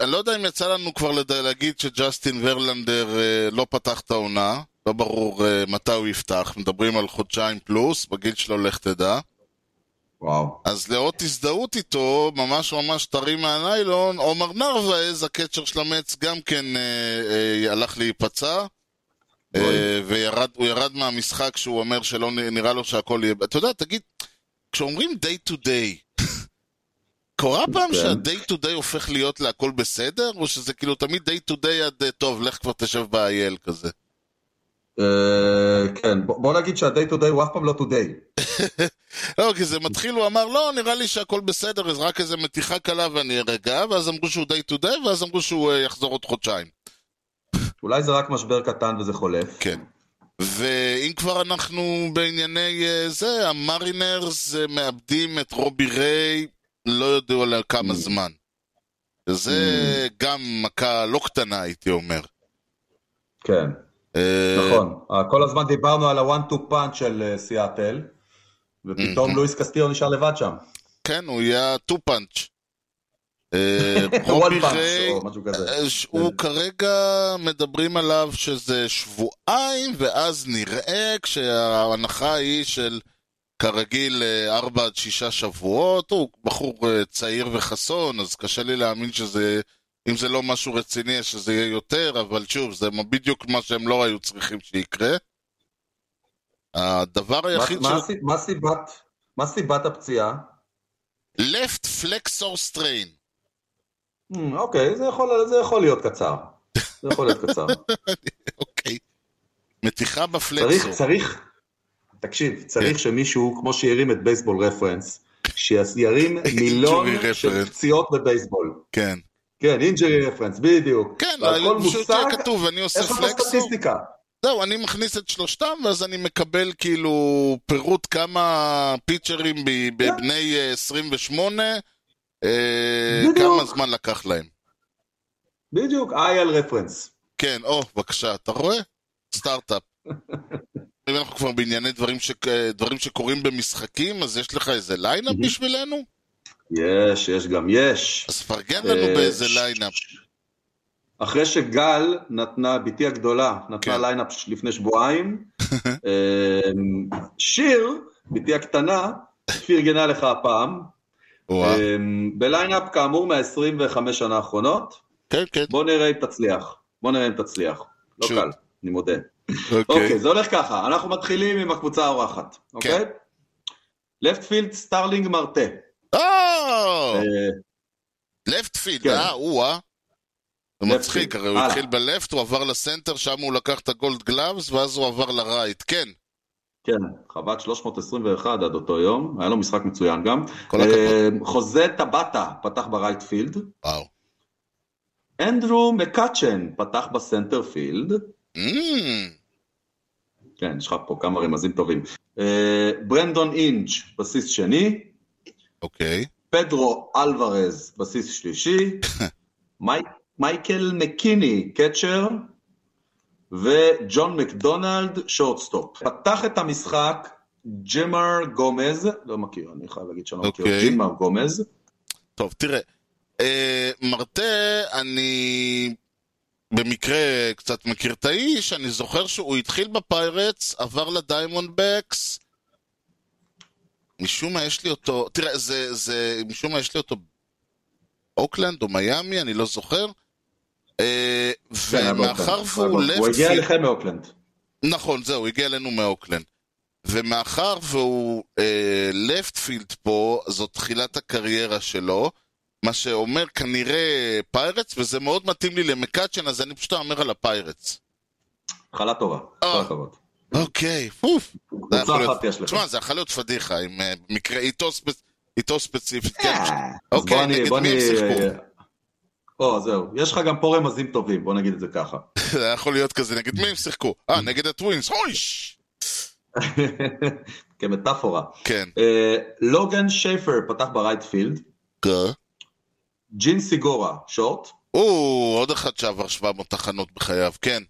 אני לא יודע אם יצא לנו כבר להגיד שג'סטין ורלנדר לא פתח את העונה, לא ברור מתי הוא יפתח, מדברים על חודשיים פלוס, בגיל שלו לך תדע. וואו. אז לאות הזדהות איתו, ממש ממש טרי מהניילון, עומר נרווה, הקצ'ר של המץ, גם כן אה, אה, הלך להיפצע. אה, והוא ירד מהמשחק שהוא אומר שלא נראה לו שהכל יהיה... אתה יודע, תגיד, כשאומרים day to day, *laughs* קורה פעם כן. שה-day to day הופך להיות להכל בסדר? או שזה כאילו תמיד day to day עד אה, טוב, לך כבר תשב באייל כזה? אה, כן, בוא נגיד שה-day to day הוא אף פעם לא today. *laughs* לא, כי זה מתחיל, הוא אמר, לא, נראה לי שהכל בסדר, אז רק איזה מתיחה קלה ואני ארגע, ואז אמרו שהוא day to day, ואז אמרו שהוא אה, יחזור עוד חודשיים. *laughs* אולי זה רק משבר קטן וזה חולף. כן. ואם כבר אנחנו בענייני אה, זה, המרינרס מאבדים את רובי ריי, לא יודעו על כמה Mm. זמן. זה גם מכה לא קטנה, הייתי אומר. כן, נכון. אה, כל הזמן דיברנו על ה-one to punch של אה, סיאטל, ופתאום. לואיס קסטיו נשאר לבד שם. כן, הוא יהיה טו פאנץ'. ריי. אה, *laughs* הוא כרגע מדברים עליו שזה שבועיים, ואז נראה כשההנחה היא של כרגיל אה, ארבע עד שישה שבועות. הוא בחור אה, צעיר וחסון, אז קשה לי להאמין שזה, אם זה לא משהו רציני, שזה יהיה יותר, אבל שוב, זה בדיוק מה שהם לא היו צריכים שיקרה. הדבר היחיד מה ש... מה סיבת- מה סיבת הפציעה? left flexor strain. Hmm, אוקיי, זה יכול- זה יכול להיות קצר. זה יכול להיות קצר. *laughs* אוקיי. מתיחה צריך, בפלקסור. צריך, תקשיב, כן. צריך שמישהו, כמו שהרים את בייסבול רפרנס, *laughs* שירים מילון של. פציעות בבייסבול. כן. כן, אינג'רי רפרנס, בדיוק. כן, פשוט מושג, יהיה כתוב, אני עושה. זהו, אני מכניס את שלושתם, ואז אני מקבל כאילו פירוט כמה פיצ'רים ב- בבני אה, 28, אה, בדיוק. כמה זמן לקח להם. בדיוק, אייל רפרנס. כן, או, בבקשה, אתה רואה? סטארט-אפ. אם אנחנו כבר בענייני דברים, ש... דברים שקורים במשחקים, אז יש לך איזה lineup. בשבילנו? יש, יש גם יש. אז פרגן לנו אה, באיזה lineup. אחרי שגל נתנה, בתי הגדולה, נתנה כן. lineup לפני שבועיים, *laughs* אה, שיר, בתי הקטנה, פרגנה לך הפעם. אה, ב lineup כאמור מה-25 שנה האחרונות, כן, כן, בוא נראה אם תצליח, בוא נראה אם תצליח. לא. קל, אני מודה. אוקיי. אוקיי, זה הולך ככה, אנחנו מתחילים עם הקבוצה האורחת, אוקיי? left field סטארלינג מרטה. או! אה, left field, כן. אה, או-אה. זה left מצחיק. הרי הוא. התחיל ב left, הוא עבר ל center, שם הוא לקח את ה Gold Gloves, ואז הוא עבר ל right. כן, כן, חבט 321 עד אותו יום, היה לו משחק מצוין גם. כל הכבוד. אה, חוזה טבאטה פתח ב right field. וואו. אנדרו מקאצ'ן פתח ב center field. אמ, כן, יש לך פה כמה רמזים טובים. אה, ברנדון אינג' בסיס שני. אוקיי. פדרו אלוורז בסיס שלישי. *laughs* מי- מייקל מקנרי catcher. וג'ון מקדונלד shortstop. פתח את המשחק ג'נמר גומז, לא מכיר, אני חייב להגיד שאני לא מכיר, אוקיי. ג'נמר גומז. טוב, תראה, אה, מרטה, אני במקרה קצת מכיר את האיש, אני זוכר שהוא התחיל ב Pirates, עבר ל Diamondbacks, משום מה יש לי אותו, תראה, זה, זה, משום מה יש לי אותו אוקלנד או מיאמי, אני לא זוכר. אה, כן, ומאחר. והוא הוא left הגיע אליכם מאוקלנד. נכון, זהו, הוא הגיע אלינו מאוקלנד. ומאחר והוא אה, left field פה, זאת תחילת הקריירה שלו, מה שאומר כנראה Pirates, וזה מאוד מתאים לי למקאצ'ן, אז אני פשוט אומר על ה Pirates. התחלה טובה, אה. כל הכבוד. אוקיי, פוף. זה קבוצה יכול להיות- אחת יש לך. תשמע, זה יכול להיות פדיחה, עם אה, מקרה איתו ספ- איתו ספציפית, כן. אז אוקיי, נגד בוא מי הם שיחקו? או, זהו. יש לך גם פה רמזים טובים, בוא נגיד את זה ככה. *laughs* זה יכול להיות כזה, נגד מי הם שיחקו? אה, נגד ה Twins, הויש! *laughs* כמטאפורה. כן. אה, לוגן שייפר פתח ב right field. ג'ין סיגורה, שורט. או, עוד אחד שעבר 700 תחנות בחייו, כן,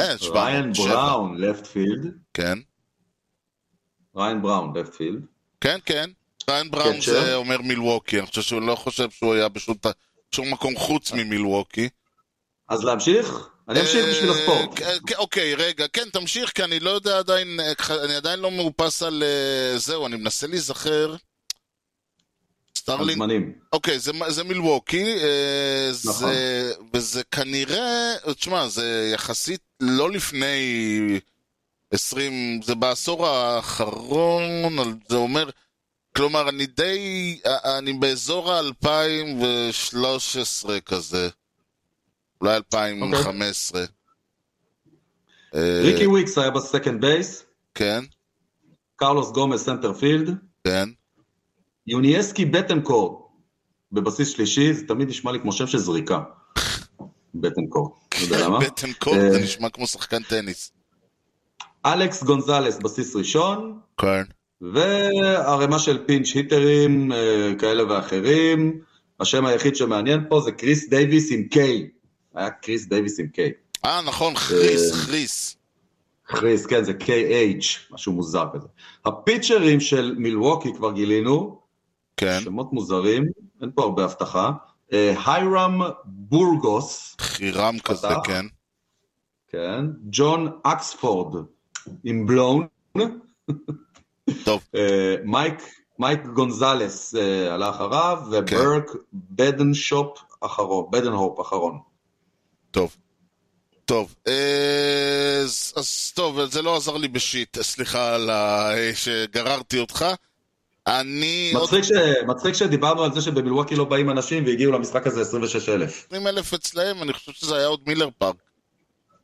אה, 700, ריין. בראון, לפט פילד. כן. ריין בראון, לפט פילד. כן, כן. ריין בראון. זה אומר מילווקי, אני חושב שהוא לא חושב שהוא היה בשום מקום חוץ ממילווקי. אז להמשיך? אני אמשיך בשביל אה, הספורט. כן, אוקיי, רגע, כן, תמשיך, כי אני לא יודע עדיין, אה, אני עדיין לא מאופס על... אה, זהו, אני מנסה להיזכר. סטארלינג, הזמנים. אוקיי, זה, זה מילווקי, אה, נכון. זה, וזה כנראה, תשמע, זה יחסית לא לפני 20, זה בעשור האחרון, זה אומר, כלומר, אני די, אני באזור ה-2013 כזה, אולי 2015. אה, ריקי וויקס היה ב second base. כן, קרלוס גומז center field. כן. יוניאסקי בטנקור בבסיס שלישי, זה תמיד נשמע לי כמו שם של זריקה. בטנקור, לא יודע למה. בטן קורט, אה, זה נשמע כמו שחקן טניס. אלכס גונזלס בסיס ראשון, כן. וערימה של pinch hitter ים אה, כאלה ואחרים. השם היחיד שמעניין פה זה קריס דייוויס עם K. היה קריס דייוויס עם K. אה, נכון, חריס, אה, חריס. קריס, כן, זה KH, משהו מוזר כזה. הפיצ'רים של מילווקי כבר גילינו, כן. שמות מוזרים, אין פה הרבה הבטחה. אה, היירם בורגוס, חירם כזה. כן. כן, ג'ון אקספורד עם blown, טוב, אה, מייק, מייק גונזלס אה, עלה אחריו, כן. וברק בדנהופ אחרון, בדנהופ אחרון. טוב. טוב, אה, אז, אז טוב, זה לא עזר לי בשיט, סליחה על ה... שגררתי אותך. אני מצחיק, ש... מצחיק שדיברנו על זה שבמילווקי לא באים אנשים והגיעו למשחק הזה 26,000. 20 אלף אצלהם, אני חושב שזה היה עוד מילר פארק.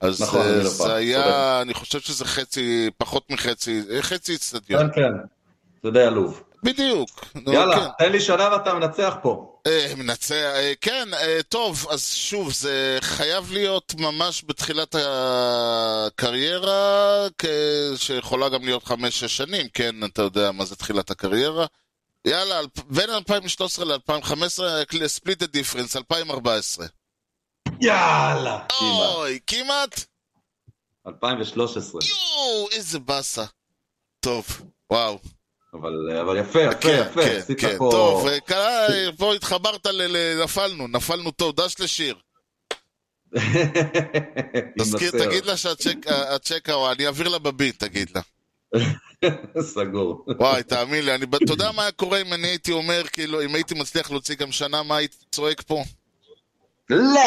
אז נכון, אה, מילר זה פארק, היה, צודק. אני חושב שזה חצי, פחות מחצי, אה, חצי אצטדיון. כן, כן, זה די עלוב. בדיוק. נו, כן. יאללה, תן לי שנה ואתה מנצח פה. אה, מנצח, אה, כן, אה, טוב, אז שוב, זה חייב להיות ממש בתחילת הקריירה, שיכולה גם להיות חמש-שש שנים, כן, אתה יודע מה זה תחילת הקריירה. יאללה, אל- בין 2013 ל-2015, ספליט דיפרנס, 2014. יאללה. כמעט. אוי, כמעט? 2013. יואו, איזה באסה. טוב, וואו. אבל, אבל יפה, יפה, כן, יפה. כן, עשית כן, פה... טוב, אה, קרה, פה התחברת, ל- ל- נפלנו, נפלנו טוב, דש לשיר. *laughs* תזכיר. תגיד לה שהצ'ק, או אני אעביר לה בביט, תגיד לה. *laughs* סגור. וואי, תאמין לי, אני, אתה יודע מה היה קורה אם אני הייתי אומר, כאילו, אם הייתי מצליח להוציא גם שנה, מה הייתי צועק פה? לא!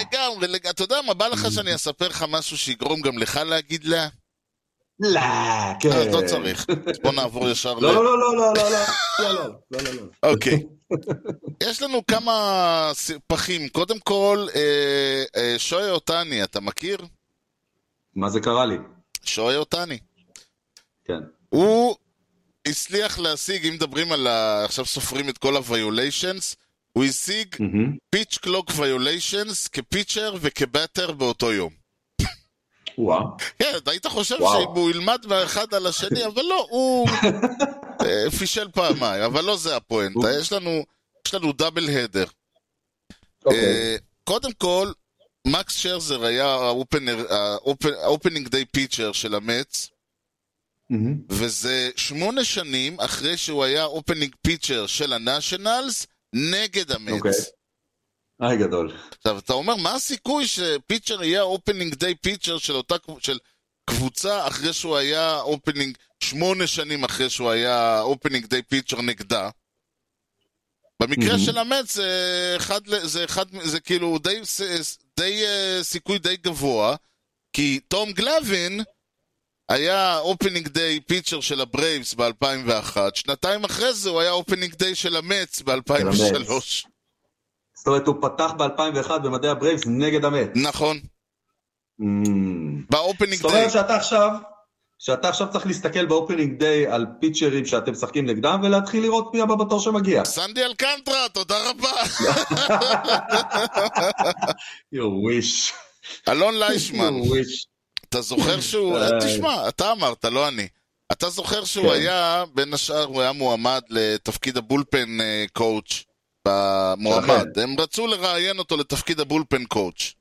לגמרי, לג... אתה יודע מה, בא לך שאני אספר לך משהו שיגרום גם לך להגיד לה? לא, כן. אז לא צריך. אז בוא נעבור ישר ל... לא, לא, לא, לא, לא, לא, לא, לא, לא, לא, לא, לא. אוקיי. יש לנו כמה פחים. קודם כל, אה, אה, שוי אותני, אתה מכיר? מה זה קרה לי? שוי אותני. כן. הוא הצליח להשיג, אם מדברים על ה... עכשיו סופרים את כל ה-violations, הוא השיג. פיץ' קלוק violations כפיצ'ר וכבטר באותו יום. כן, היית חושב וואו. שהוא ילמד מהאחד על השני, אבל לא, הוא *laughs* אה, פישל פעמיים, אבל לא זה הפואנטה, יש לנו, יש לנו double header. אוקיי. אה, קודם כל, מקס שרזר היה ה opening day pitcher של ה Mets. וזה שמונה שנים אחרי שהוא היה opening pitcher של ה Nationals נגד אוקיי. המץ. היי גדול. עכשיו, אתה אומר, מה הסיכוי ש pitcher יהיה opening day pitcher של אותה של קבוצה אחרי שהוא היה opening, שמונה שנים אחרי שהוא היה opening day pitcher נגדה? במקרה Mhm. של ה Mets זה אחד, זה אחד, זה כאילו די, די אה, סיכוי די גבוה, כי תום גלווין היה opening day pitcher של ה Braves ב-2001, שנתיים אחרי זה הוא היה opening day של ה Mets ב-2003. זאת אומרת, הוא פתח ב-2001 במדי ה Braves נגד ה Mets. נכון, מהמם. ב opening זאת day. אומרת שאתה עכשיו, שאתה עכשיו צריך להסתכל ב opening day על פיצ'רים שאתם משחקים נגדם ולהתחיל לראות מי הבא בתור שמגיע. סנדי אלקנטרה, תודה רבה. You wish. אלון ליישמן, You wish. אתה זוכר שהוא... איי. תשמע, אתה אמרת, לא אני. אתה זוכר שהוא כן. היה, בין השאר, הוא היה מועמד לתפקיד ה bullpen אה, coach במועמד. הם רצו לראיין אותו לתפקיד ה bullpen coach.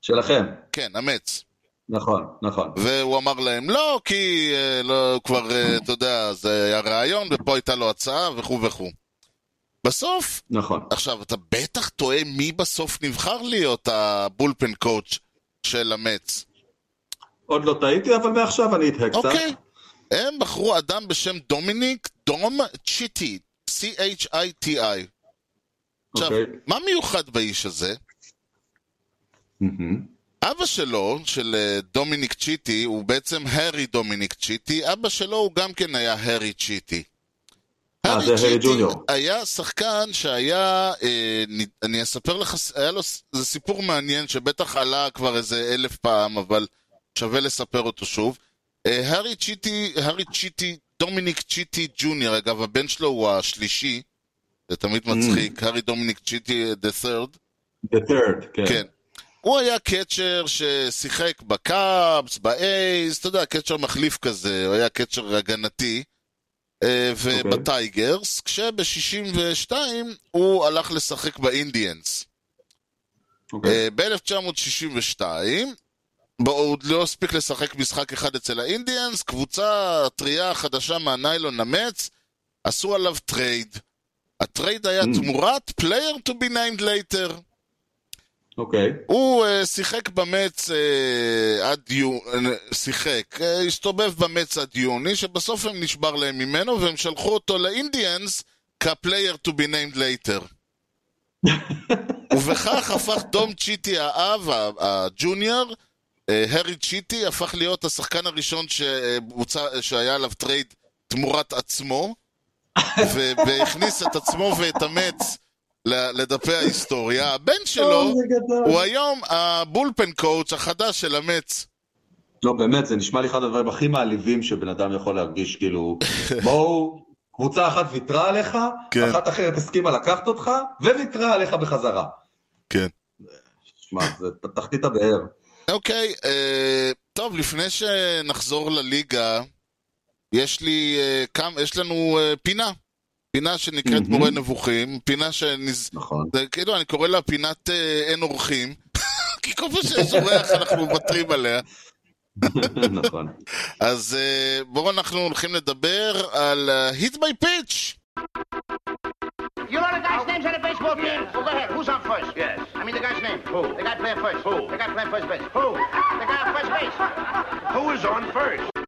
שלכם. כן, ה Mets. נכון, נכון. והוא אמר להם, לא, כי אה, לא, כבר, אה, אתה יודע, זה היה רעיון, ופה הייתה לו הצעה, וכו' וכו'. בסוף, נכון. עכשיו, אתה בטח תוהה מי בסוף נבחר להיות ה bullpen coach של ה Mets. עוד לא תהיתי, אבל מעכשיו אני אתהה קצת. אוקיי. הם בחרו אדם בשם דומיניק דום צ'יטי, C-H-I-T-I. עכשיו, אוקיי. מה מיוחד באיש הזה? אבא שלו, של אה, דומיניק צ'יטי, הוא בעצם הארי דומיניק צ'יטי, אבא שלו הוא גם כן היה הארי צ'יטי. אה, הארי צ'יטי. היה שחקן שהיה, אה, אני אספר לך, היה לו, זה סיפור מעניין שבטח עלה כבר איזה אלף פעם, אבל שווה לספר אותו שוב. אה, הארי צ'יטי, הארי צ'יטי, דומיניק צ'יטי ג'וניור, אגב הבן שלו הוא השלישי, זה תמיד Mm. מצחיק, הארי דומיניק צ'יטי the third. The third, כן. כן. הוא היה catcher ששיחק ב Cubs, ב A's, אתה יודע, catcher מחליף כזה, הוא היה catcher הגנתי, אה, וב Tigers, כשב-62 הוא הלך לשחק ב Indians. אוקיי. אה, ב-1962, בו הוא עוד לא הספיק לשחק משחק אחד אצל ה Indians, קבוצה טריה חדשה מהניילון, ה Mets, עשו עליו trade. ה trade היה Mm. תמורת player to be named later. אוקיי. הוא uh, שיחק ב Mets uh, עד יוני, שיחק, uh, הסתובב ב Mets עד יוני, שבסוף הם נשבר להם ממנו, והם שלחו אותו ל Indians כ-player to be named later. *laughs* ובכך הפך דום צ'יטי האב, הג'וניור, אה, הארי צ'יטי, הפך להיות השחקן הראשון שבוצע, שהיה עליו trade תמורת עצמו, והכניס את עצמו ואת ה Mets ל- לדפי ההיסטוריה. הבן שלו... הוא היום ה bullpen coach החדש של ה Mets. לא, באמת, זה נשמע לי אחד הדברים הכי מעליבים שבן אדם יכול להרגיש, כאילו, בואו, קבוצה אחת ויתרה עליך, כן. אחת אחרת הסכימה לקחת אותך, וויתרה עליך בחזרה. כן. שמע, זה תחתית הבאר. אוקיי, אה, טוב, לפני שנחזור לליגה, יש לי, אה, כמה, יש לנו אה, פינה. פינה שנקראת מהמם. מורה נבוכים, פינה שנז... נכון. זה, כאילו, אני קורא לה פינת אה, אין אורחים, כי כל פעם שיש אורח אנחנו מוותרים עליה. נכון. אז אה, בואו אנחנו הולכים לדבר על hit by pitch. You know the guy's names on the baseball team? Well, go ahead. Who's on first? Yes. I mean the guy's name. Who? The guy playing first. Who? The guy playing first base. Who? The guy on first base. Who is on first?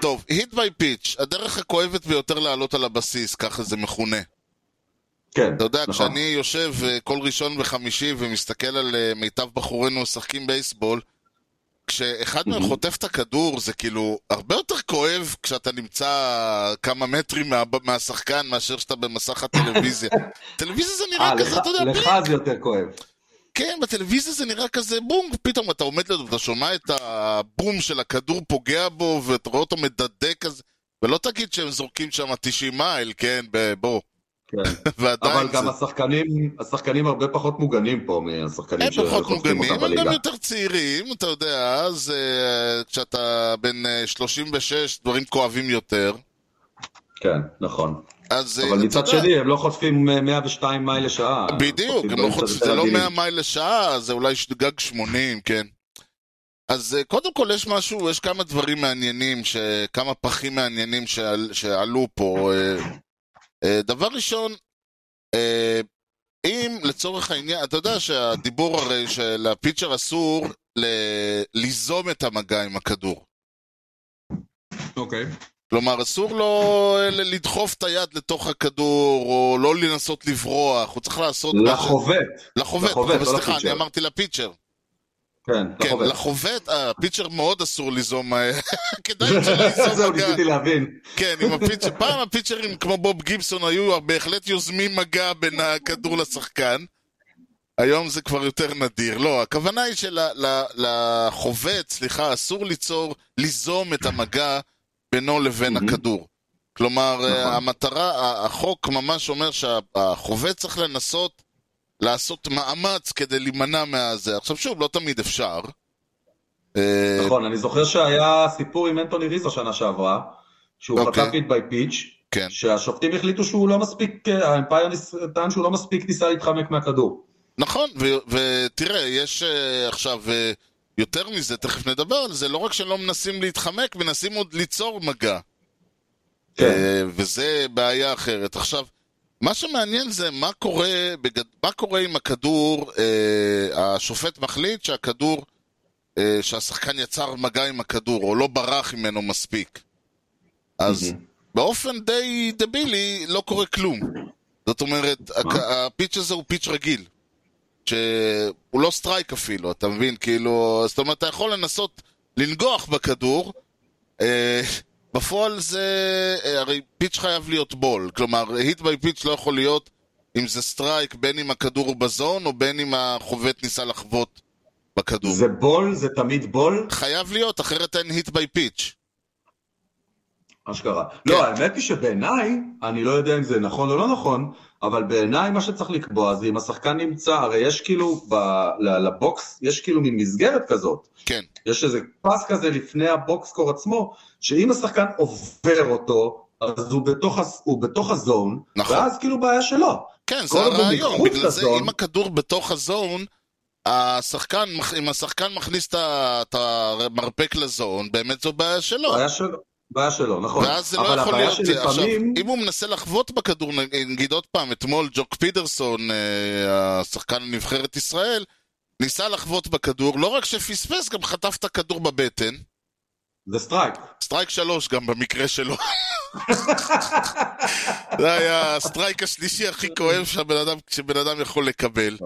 טוב, hit by pitch, הדרך הכואבת ביותר לעלות על הבסיס, ככה זה מכונה. כן, אתה יודע, נכון. כשאני יושב אה, כל ראשון וחמישי ומסתכל על אה, מיטב בחורינו משחקים בייסבול, כשאחד מהם חוטף את הכדור, זה כאילו הרבה יותר כואב כשאתה נמצא כמה מטרים מה, מהשחקן מאשר שאתה במסך הטלוויזיה. *laughs* טלוויזיה זה נראה אה, כזה, לך- אתה יודע, לך זה יותר כואב. כן, בטלוויזיה זה נראה כזה בום, פתאום אתה עומד לידו ואתה שומע את הבום של הכדור פוגע בו, ואתה רואה אותו מדדה כזה, ולא תגיד שהם זורקים שם 90 מייל, כן, בוא, כן. *laughs* אבל גם זה... השחקנים, השחקנים הרבה פחות מוגנים פה מהשחקנים הם פחות מוגנים, אותם הם גם בליגה. יותר צעירים, אתה יודע, אז אה, כשאתה בן אה, 36, דברים כואבים יותר. כן, נכון. אז אה, אבל מצד יודע, שני, הם לא חוטפים אה, 102 מייל לשעה. בדיוק, הם לא חוטפים, זה לא עדינים. 100 מייל לשעה, זה אולי גג 80, כן. אז אה, קודם כל יש משהו, יש כמה דברים מעניינים, ש- כמה פחים מעניינים שעל- שעלו פה. אה, אה, דבר ראשון, אה, אם לצורך העניין, אתה יודע שהדיבור הרי שלפיצ'ר אסור ל- ליזום את המגע עם הכדור. אוקיי. כלומר, אסור לו אה, לדחוף את היד לתוך הכדור, או לא לנסות לברוח, הוא צריך לעשות... לחובט. לחובט, לחובט, לחובט, לא סליחה. אני אמרתי לפיצ'ר. כן, כן, לחובט. לחובט, אה, הפיצ'ר מאוד אסור ליזום, אה, *laughs* כדאי *laughs* שלא ליזום זהו. ניסיתי להבין. כן, עם הפיצ'ר, פעם הפיצ'רים כמו בוב גיבסון היו בהחלט יוזמים מגע בין הכדור לשחקן. היום זה כבר יותר נדיר. לא, הכוונה היא שלחובט, סליחה, אסור ליצור, ליזום את המגע בינו לבין מהמם. הכדור. כלומר, אה, נכון. המטרה, החוק ממש אומר שהחובט צריך לנסות לעשות מאמץ כדי להימנע מהזה. עכשיו שוב, לא תמיד אפשר. אה, נכון, אני זוכר שהיה סיפור עם אנטוני ריזו שנה שעברה, שהוא אוקיי. חטף היט ביי פיץ', כן. שהשופטים החליטו שהוא לא מספיק, אה, האמפייר טען שהוא לא מספיק ניסה להתחמק מהכדור. נכון, ותראה, יש עכשיו, uh, יותר מזה, תכף נדבר על זה, לא רק שלא מנסים להתחמק, מנסים עוד ליצור מגע. כן. אה, וזה בעיה אחרת. עכשיו, מה שמעניין זה מה קורה, בגד... מה קורה עם הכדור, אה, השופט מחליט שהכדור, אה, שהשחקן יצר מגע עם הכדור, או לא ברח ממנו מספיק. אז. באופן די דבילי לא קורה כלום. זאת אומרת, ה pitch הזה הוא pitch רגיל. שהוא לא strike אפילו, אתה מבין? כאילו, זאת אומרת, אתה יכול לנסות לנגוח בכדור, אה, בפועל זה, אה, הרי pitch חייב להיות ball. כלומר, hit by pitch לא יכול להיות אם זה strike, בין אם הכדור הוא ב zone, או בין אם החובט ניסה לחבוט בכדור. זה ball, זה תמיד ball, חייב להיות, אחרת אין hit by pitch. אשכרה. כן. לא, האמת היא שבעיניי, אני לא יודע אם זה נכון או לא נכון, אבל בעיניי מה שצריך לקבוע זה אם השחקן נמצא, הרי יש כאילו, ב, לבוקס, יש כאילו מין מסגרת כזאת. כן. יש איזה פס כזה לפני הבוקסקור עצמו, שאם השחקן עובר אותו, אז הוא בתוך, הוא בתוך הזון, נכון. ואז כאילו בעיה שלו. כן, זה הרעיון. בגלל זה, אם הכדור בתוך הזון, השחקן, אם השחקן מכניס את המרפק לזון, באמת זו בעיה שלו. בעיה שלו, בעיה שלו, נכון. ואז זה לא יכול להיות... עכשיו, שלפעמים, אם הוא מנסה לחבוט בכדור, נגיד עוד פעם, אתמול ג'וק פדרסון, אה, השחקן הנבחרת ישראל, ניסה לחבוט בכדור, לא רק שפספס, גם חטף את הכדור בבטן. זה strike. strike שלוש גם במקרה שלו. *laughs* זה היה ה strike השלישי הכי כואב שהבן אדם, שבן אדם יכול לקבל.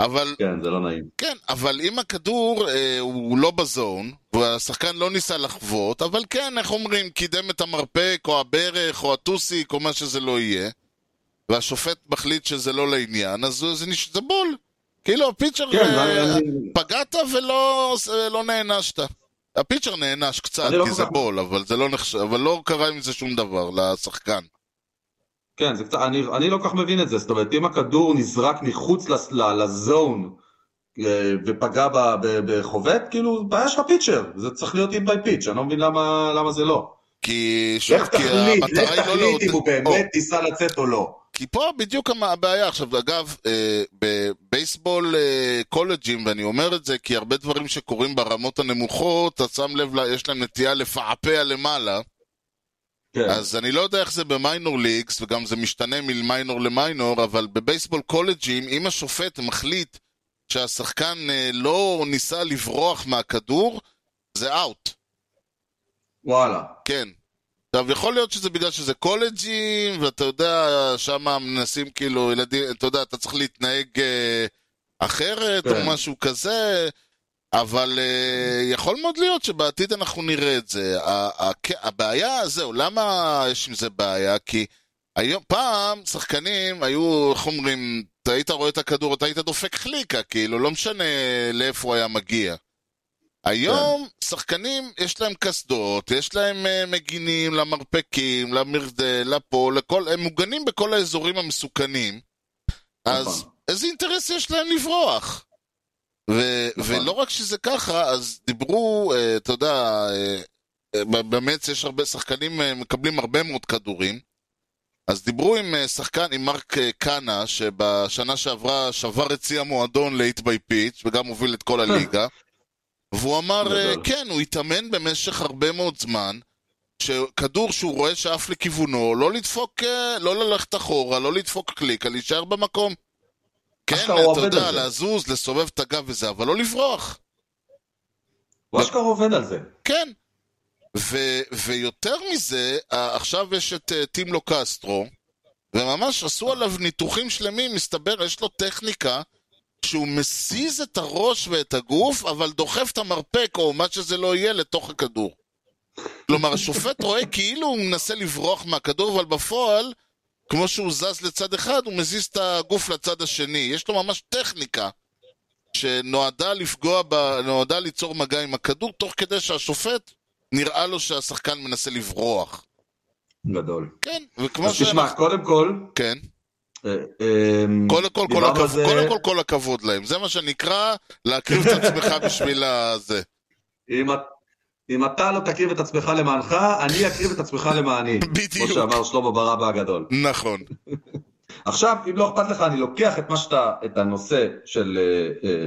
אבל כן, זה לא נעים. כן, אבל אם הכדור אה, הוא לא ב zone, והשחקן לא ניסה לחבוט, אבל כן, איך אומרים, קידם את המרפק, או הברך, או הטוסיק, או מה שזה לא יהיה, והשופט מחליט שזה לא לעניין, אז זה, נש- זה ball. כאילו, ה pitcher, כן, אה, אני- פגעת ולא לא נענשת. ה pitcher נענש קצת, לא כי זה ball, אבל זה לא נחשב, אבל לא קרה עם זה שום דבר לשחקן. כן, זה קצת, אני, אני לא כל כך מבין את זה, זאת אומרת, אם הכדור נזרק מחוץ ל zone אה, ופגע ב- ב- בחובט, כאילו, בעיה של ה pitcher, זה צריך להיות hit by pitch, אני לא מבין למה, למה זה לא. כי, שוב, לך כי תחליט, המטרה לך היא לא תחליט לעודד... אם הוא באמת ניסה לצאת או לא. כי פה בדיוק הבעיה. עכשיו, אגב, אה, בבייסבול אה, קולג'ים, ואני אומר את זה כי הרבה דברים שקורים ברמות הנמוכות, אתה שם לב, יש להם נטייה לפעפע למעלה. כן, אז אני לא יודע איך זה במיינור ליגס, וגם זה משתנה ממיינור למיינור, אבל בבייסבול קולג'ים, אם השופט מחליט שהשחקן אה, לא ניסה לברוח מהכדור, זה אאוט. וואלה. כן. עכשיו, יכול להיות שזה בגלל שזה קולג'ים, ואתה יודע, שם מנסים כאילו, ילדים, אתה יודע, אתה צריך להתנהג אה, אחרת, כן. או משהו כזה. אבל uh, יכול מאוד להיות שבעתיד אנחנו נראה את זה. הבעיה, זהו, למה יש עם זה בעיה? כי היום, פעם שחקנים היו, איך אומרים, אתה היית רואה את הכדור, אתה היית דופק חליקה, כאילו, לא משנה לאיפה הוא היה מגיע. היום שחקנים, יש להם קסדות, יש להם uh, מגינים למרפקים, למרדה, לפה, לכל, הם מוגנים בכל האזורים המסוכנים. אז נכון. איזה אינטרס יש להם לברוח? ו- נכון. ולא רק שזה ככה, אז דיברו, אה, אתה יודע, אה, ב- באמת יש הרבה שחקנים אה, מקבלים הרבה מאוד כדורים. אז דיברו עם אה, שחקן, עם מרק אה, קאנה, שבשנה שעברה שבר את שיא המועדון ל-8 by pitch, וגם הוביל את כל הליגה. והוא אמר, אה, גדול. כן, הוא התאמן במשך הרבה מאוד זמן, שכדור שהוא רואה שעף לכיוונו, לא לדפוק, אה, לא ללכת אחורה, לא לדפוק קליקה, להישאר במקום. כן, אתה יודע. לזוז, לסובב את הגב וזה, אבל לא לברוח. הוא אשכרה עובד על זה. כן. ו- ויותר מזה, אה, עכשיו יש את אה, טימלו קסטרו, וממש עשו עליו ניתוחים שלמים, מסתבר, יש לו טכניקה שהוא מזיז את הראש ואת הגוף, אבל דוחף את המרפק או מה שזה לא יהיה לתוך הכדור. כלומר, השופט רואה כאילו הוא מנסה לברוח מהכדור, אבל בפועל, כמו שהוא זז לצד אחד, הוא מזיז את הגוף לצד השני. יש לו ממש טכניקה שנועדה לפגוע, ב... נועדה ליצור מגע עם הכדור, תוך כדי שהשופט נראה לו שהשחקן מנסה לברוח. גדול. כן, וכמו אז תשמע, קודם כל, כן. אה, אה, קודם כל, כל הכבוד, זה- קודם כל, כל הכבוד להם. זה מה שנקרא להקריב את עצמך *laughs* בשביל הזה. אם אם אתה לא תקריב את עצמך למענך, אני אקריב את עצמך למעני. *laughs* בדיוק. כמו שאמר שלמה ברבא הגדול. נכון. *laughs* עכשיו, אם לא אכפת לך, אני לוקח את שאתה, את הנושא של, אה, אה,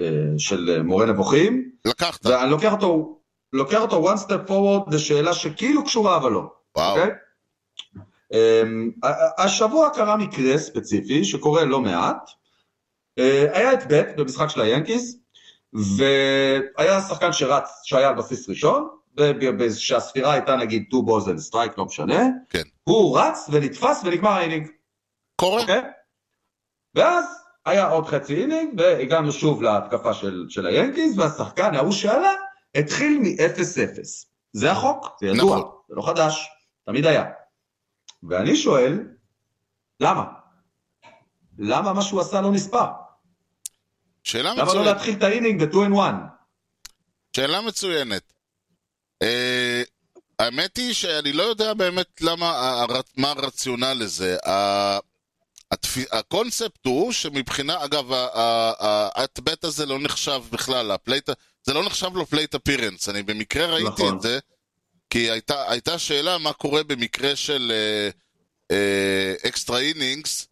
אה, של אה, מורה נבוכים, לקחת. ואני לוקח אותו, לוקח אותו one step forward לשאלה שכאילו קשורה אבל לא. וואו. אוקיי? אמ, השבוע קרה מקרה ספציפי שקורה לא מעט. אה, היה at bat במשחק של ה Yankees, והיה שחקן שרץ, שהיה על בסיס ראשון, ושהספירה הייתה נגיד 2 balls and strike, לא משנה, כן. הוא רץ ונתפס ונגמר ה inning, קורה? אוקיי? ואז היה עוד חצי inning, והגענו שוב להתקפה של, של ה Yankees, והשחקן ההוא שעלה התחיל מ-0-0. זה החוק, זה ידוע, נכון. זה לא חדש, תמיד היה. ואני שואל, למה? למה מה שהוא עשה לא נספר? שאלה למה לא מצוינת. להתחיל את ה inning ב-2 and 1? שאלה מצוינת. אה, האמת היא שאני לא יודע באמת למה, מה הרציונל לזה. התפ- הקונספט הוא שמבחינה, אגב, ה at-bat הזה לא נחשב בכלל, ה plate, זה לא נחשב לו plate appearance, אני במקרה ראיתי נכון. את זה, כי הייתה, הייתה שאלה מה קורה במקרה של extra innings,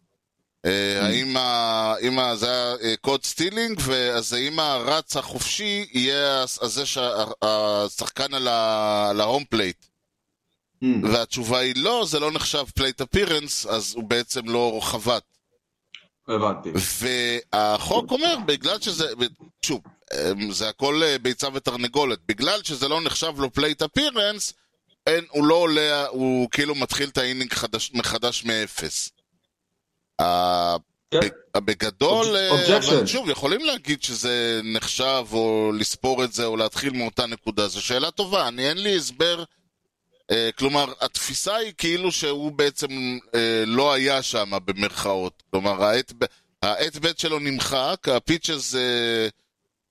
אה, האם ה- אם זה היה caught stealing, ואז האם הרץ החופשי יהיה הזה שהשחקן על ה home plate. Hmm, והתשובה היא לא, זה לא נחשב plate appearance, אז הוא בעצם לא חבט. הבנתי. והחוק אומר, בגלל שזה, שוב, זה הכל אה, ביצה ותרנגולת, בגלל שזה לא נחשב לו plate appearance, אין, הוא לא עולה, הוא כאילו מתחיל את ה inning חדש, מחדש מאפס. כן. בגדול, אה. אבל שוב, יכולים להגיד שזה נחשב, או לספור את זה, או להתחיל מאותה נקודה. זו שאלה טובה, אני אין לי הסבר. אה, כלומר, התפיסה היא כאילו שהוא בעצם אה, לא היה שם, במרכאות. כלומר, ה at b- ה at bat שלו נמחק, ה pitches, אה,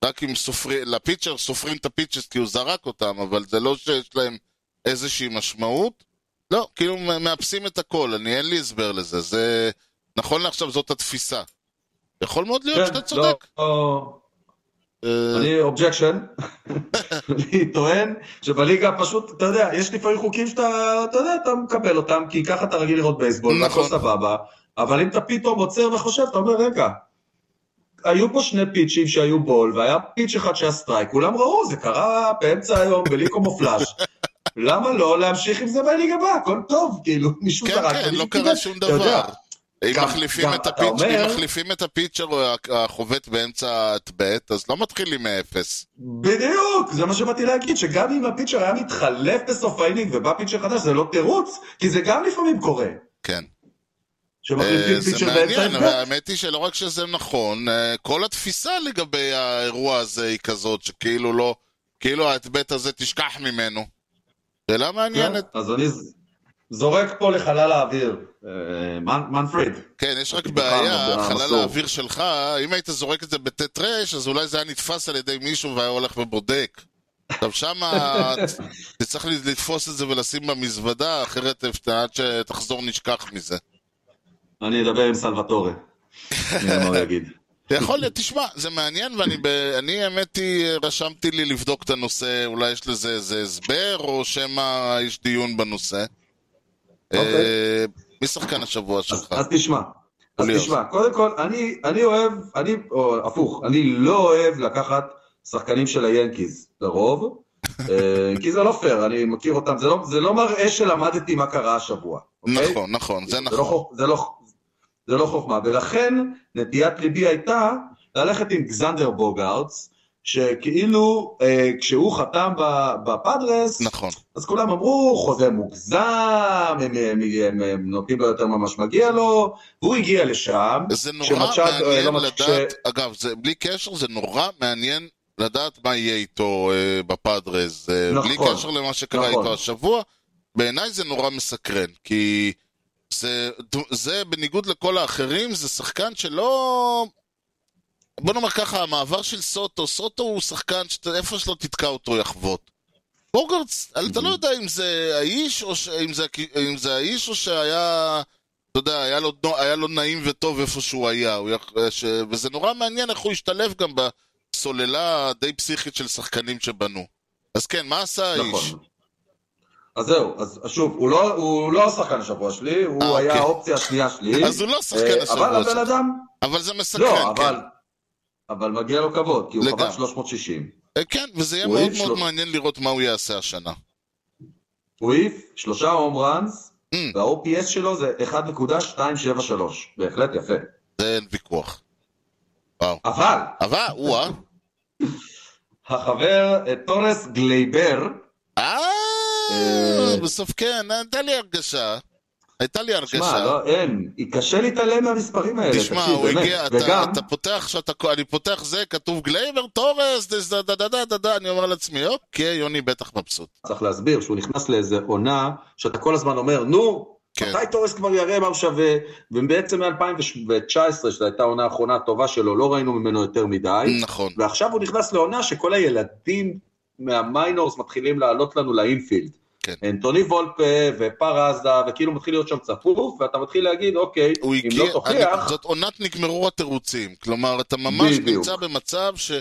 רק אם סופרים, ל pitcher סופרים את ה pitches כי הוא זרק אותם, אבל זה לא שיש להם איזושהי משמעות. לא, כאילו מאפסים את הכל, אני אין לי הסבר לזה. זה... נכון לעכשיו זאת התפיסה. יכול מאוד להיות שאתה כן, צודק. לא, לא, אה, אני objection, *laughs* אני טוען שבליגה פשוט, אתה יודע, יש לפעמים חוקים שאתה, אתה יודע, אתה מקבל אותם, כי ככה אתה רגיל לראות בייסבול, נכון. סבבה, אבל אם אתה פתאום עוצר וחושב, אתה אומר, רגע, היו פה שני פיצ'ים שהיו ball, והיה pitch אחד שהיה strike, כולם ראו, זה קרה באמצע היום, בלי קומופלאז'. *laughs* למה לא להמשיך עם זה בליגה הבאה? הכל טוב, כאילו, *laughs* מישהו כן, זרק כן, ומישהו לא קרה. שום דבר. אם גם- מחליפים גם את אתה ה pitch- אומר- אם מחליפים את ה pitcher או החובט באמצע ה at bat, אז לא מתחילים מאפס. בדיוק, זה מה שבאתי להגיד, שגם אם ה pitcher היה מתחלף בסוף ה inning ובא pitcher חדש, זה לא תירוץ, כי זה גם לפעמים קורה. כן. שמחליפים פיצ'ר באמצע מעניין, ההבדל. והאמת היא שלא רק שזה נכון, אה, כל התפיסה לגבי האירוע הזה היא כזאת, שכאילו לא, כאילו ההטבט הזה תשכח ממנו. שאלה מעניינת. אז אני זורק פה לחלל האוויר. אה, מנ- מנפריד. כן, יש רק בעיה. חלל האוויר שלך, אם היית זורק את זה בט' ר', אז אולי זה היה נתפס על ידי מישהו והיה הולך ובודק. עכשיו שמה תצטרך *laughs* לתפוס את זה ולשים במזוודה, אחרת עד שתחזור נשכח מזה. אני אדבר עם סלווטורי. נראה מה הוא יגיד. *laughs* יכול להיות, תשמע, זה מעניין, ואני, האמת היא, רשמתי לי לבדוק את הנושא, אולי יש לזה איזה הסבר, או שמא יש דיון בנושא. אוקיי. אה, מי שחקן השבוע שלך? אז תשמע, אז. תשמע, קודם כל, אני, אני אוהב, אני, או הפוך, אני לא אוהב לקחת שחקנים של היאנקיז, לרוב, *laughs* אה, כי זה לא פייר, אני מכיר אותם, זה לא, זה לא מראה שלמדתי מה קרה השבוע, אוקיי? נכון, נכון, זה זה לא, נכון. זה, לא, זה לא חוכמה, ולכן נטיית ליבי הייתה ללכת עם גזנדר בוגארטס, שכאילו אה, כשהוא חתם בפאדרס, נכון. אז כולם אמרו, חוזה מוגזם, הם, הם, הם, הם נותנים לו יותר ממה שמגיע לו, והוא הגיע לשם, זה נורא כשמצ'אד, אה, מעניין לא לדעת, אגב, זה בלי קשר, זה נורא מעניין לדעת מה יהיה איתו אה, בפאדרס, אה, בלי נכון, קשר למה שקרה נכון. איתו השבוע. בעיניי זה נורא מסקרן, כי זה, זה בניגוד לכל האחרים, זה שחקן שלא... בוא נאמר ככה, המעבר של סוטו, סוטו הוא שחקן שאיפה שלא תתקע אותו יחבוט. בוגרטס, אתה לא יודע אם זה האיש או, ש... אם זה... אם זה האיש או שהיה, אתה יודע, היה לו, היה לו נעים וטוב איפה שהוא היה, הוא יח... ש... וזה נורא מעניין איך הוא השתלב גם בסוללה הדי פסיכית של שחקנים שבנו. אז כן, מה עשה האיש? נכון. אז זהו, אז שוב, הוא לא, הוא לא השחקן השבוע שלי, הוא אה, היה אוקיי. האופציה השנייה שלי. אז הוא לא שחקן אה, השבוע אבל הבן. אדם, אבל זה מסקרן, לא, כן. אבל, אבל מגיע לו כבוד, כי הוא. חבט 360. אה, כן, וזה יהיה מאוד מאוד שלו. מעניין לראות מה הוא יעשה השנה. הוא העיף שלושה home runs, Mm. וה-OPS שלו זה 1.273. בהחלט יפה. זה אין ויכוח. וואו. אבל, אבל, או-אה. *laughs* החבר תורס גלייבר, אה, בסוף כן, הייתה לי הרגשה. הייתה לי שמע, הרגשה. לא, אין, קשה להתעלם מהמספרים האלה, תשמע, הוא. הגיע, אתה, פותח, שאתה, אני פותח זה, כתוב גלייבר, תורס, דה דה דה דה דה, אני אומר לעצמי, אוקיי, יוני בטח מבסוט. צריך להסביר שהוא נכנס לאיזה עונה, שאתה כל הזמן אומר, נו, כן. מתי תורס כבר יראה מה הוא שווה, ובעצם מ-2019, שזו הייתה העונה האחרונה הטובה שלו, לא ראינו ממנו יותר מדי, נכון. ועכשיו הוא נכנס לעונה שכל הילדים מהמיינורס מתחילים לעלות לנו לאינפילד. כן. אנטוני וולפה ופרזה, וכאילו מתחיל להיות שם צפוף, ואתה מתחיל להגיד, אוקיי, אם הגיע, לא תוכיח, אני, זאת עונת נגמרו התירוצים. כלומר, אתה ממש בדיוק. נמצא במצב ש...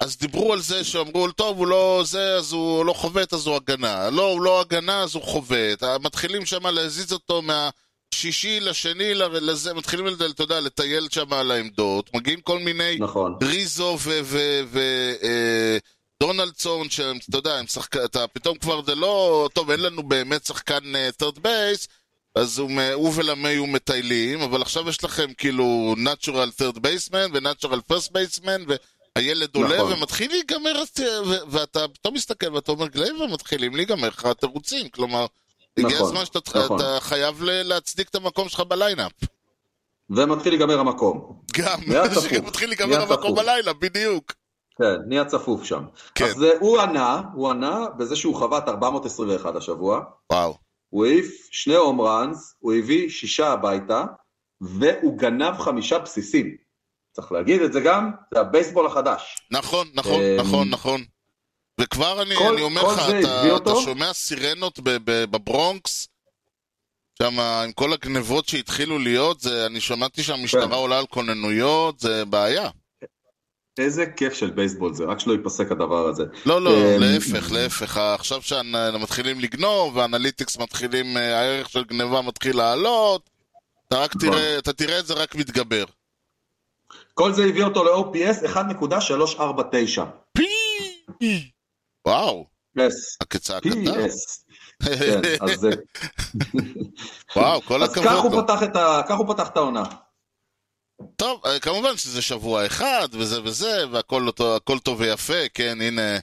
אז דיברו על זה שאמרו, טוב, הוא לא זה, אז הוא לא חובט, אז הוא הגנה. לא, הוא לא הגנה, אז הוא חובט. מתחילים שם להזיז אותו מהשישי לשני, לזה, מתחילים, אתה יודע, לטייל שם על העמדות. מגיעים כל מיני נכון, ריזו ו... ו, ו אה, דונלדסון, שהם, אתה יודע, הם שחק... אתה פתאום כבר זה לא, טוב, אין לנו באמת שחקן אה, third base, אז הוא, הוא ולמי הוא מטיילים, אבל עכשיו יש לכם כאילו natural third baseman ו-natural first baseman, והילד עולה נכון. ומתחיל להיגמר, ו- ואתה פתאום מסתכל ואתה אומר, גלייבר מתחילים להיגמר לך התירוצים, כלומר, הגיע נכון, הזמן שאתה נכון. חייב להצדיק את המקום שלך ב lineup. ומתחיל להיגמר המקום. גם. *laughs* מתחיל להיגמר המקום. בלילה, בדיוק. כן, נהיה צפוף שם. כן. אז אה, הוא ענה, הוא ענה בזה שהוא חבט 421 השבוע, וואו. הוא העיף שני home runs, הוא הביא שישה הביתה, והוא גנב חמישה בסיסים. צריך להגיד את זה גם, זה הבייסבול החדש. נכון, נכון, אמ, נכון, נכון. וכבר אני, כל- אני אומר לך, אתה, אתה? שומע סירנות בברונקס, שם עם כל הגנבות שהתחילו להיות, זה, אני שמעתי שהמשטרה כן. עולה על כוננויות, זה בעיה. איזה כיף של בייסבול זה, רק שלא ייפסק הדבר הזה. לא, לא, אמ, להפך, להפך. עכשיו שמתחילים לגנוב, והאנליטיקס מתחילים, אה, הערך של גניבה מתחיל לעלות, אתה רק נכון. תראה, אתה תראה את זה רק מתגבר. כל זה הביא אותו ל-OPS 1.349. פי! וואו, פס. הכצעקתה. PS. כן, אז *laughs* וואו, כל אז הכבוד. ה- כך הוא פתח את העונה. טוב, אה, כמובן שזה שבוע אחד, וזה וזה, והכל הכל טוב ויפה, כן, הנה,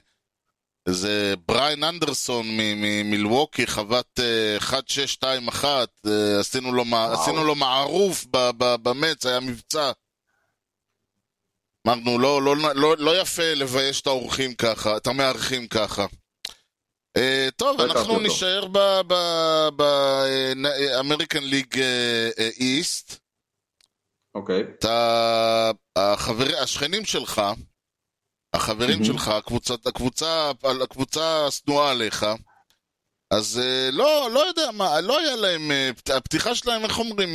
זה בריין אנדרסון ממילווקי, חוות אה, 1621, אה, עשינו לו. עשינו לו מערוף במץ, היה מבצע. אמרנו, לא, לא, לא, לא יפה לבייש את האורחים ככה, את המארחים ככה. אה, טוב, אנחנו. נשאר באמריקן ליג איסט. אוקיי. אתה, החבר, השכנים שלך, החברים מהמם. שלך, הקבוצה, הקבוצה, הקבוצה השנואה עליך, אז אה, לא, לא יודע מה, לא היה להם, אה, פת- הפתיחה שלהם, איך אומרים,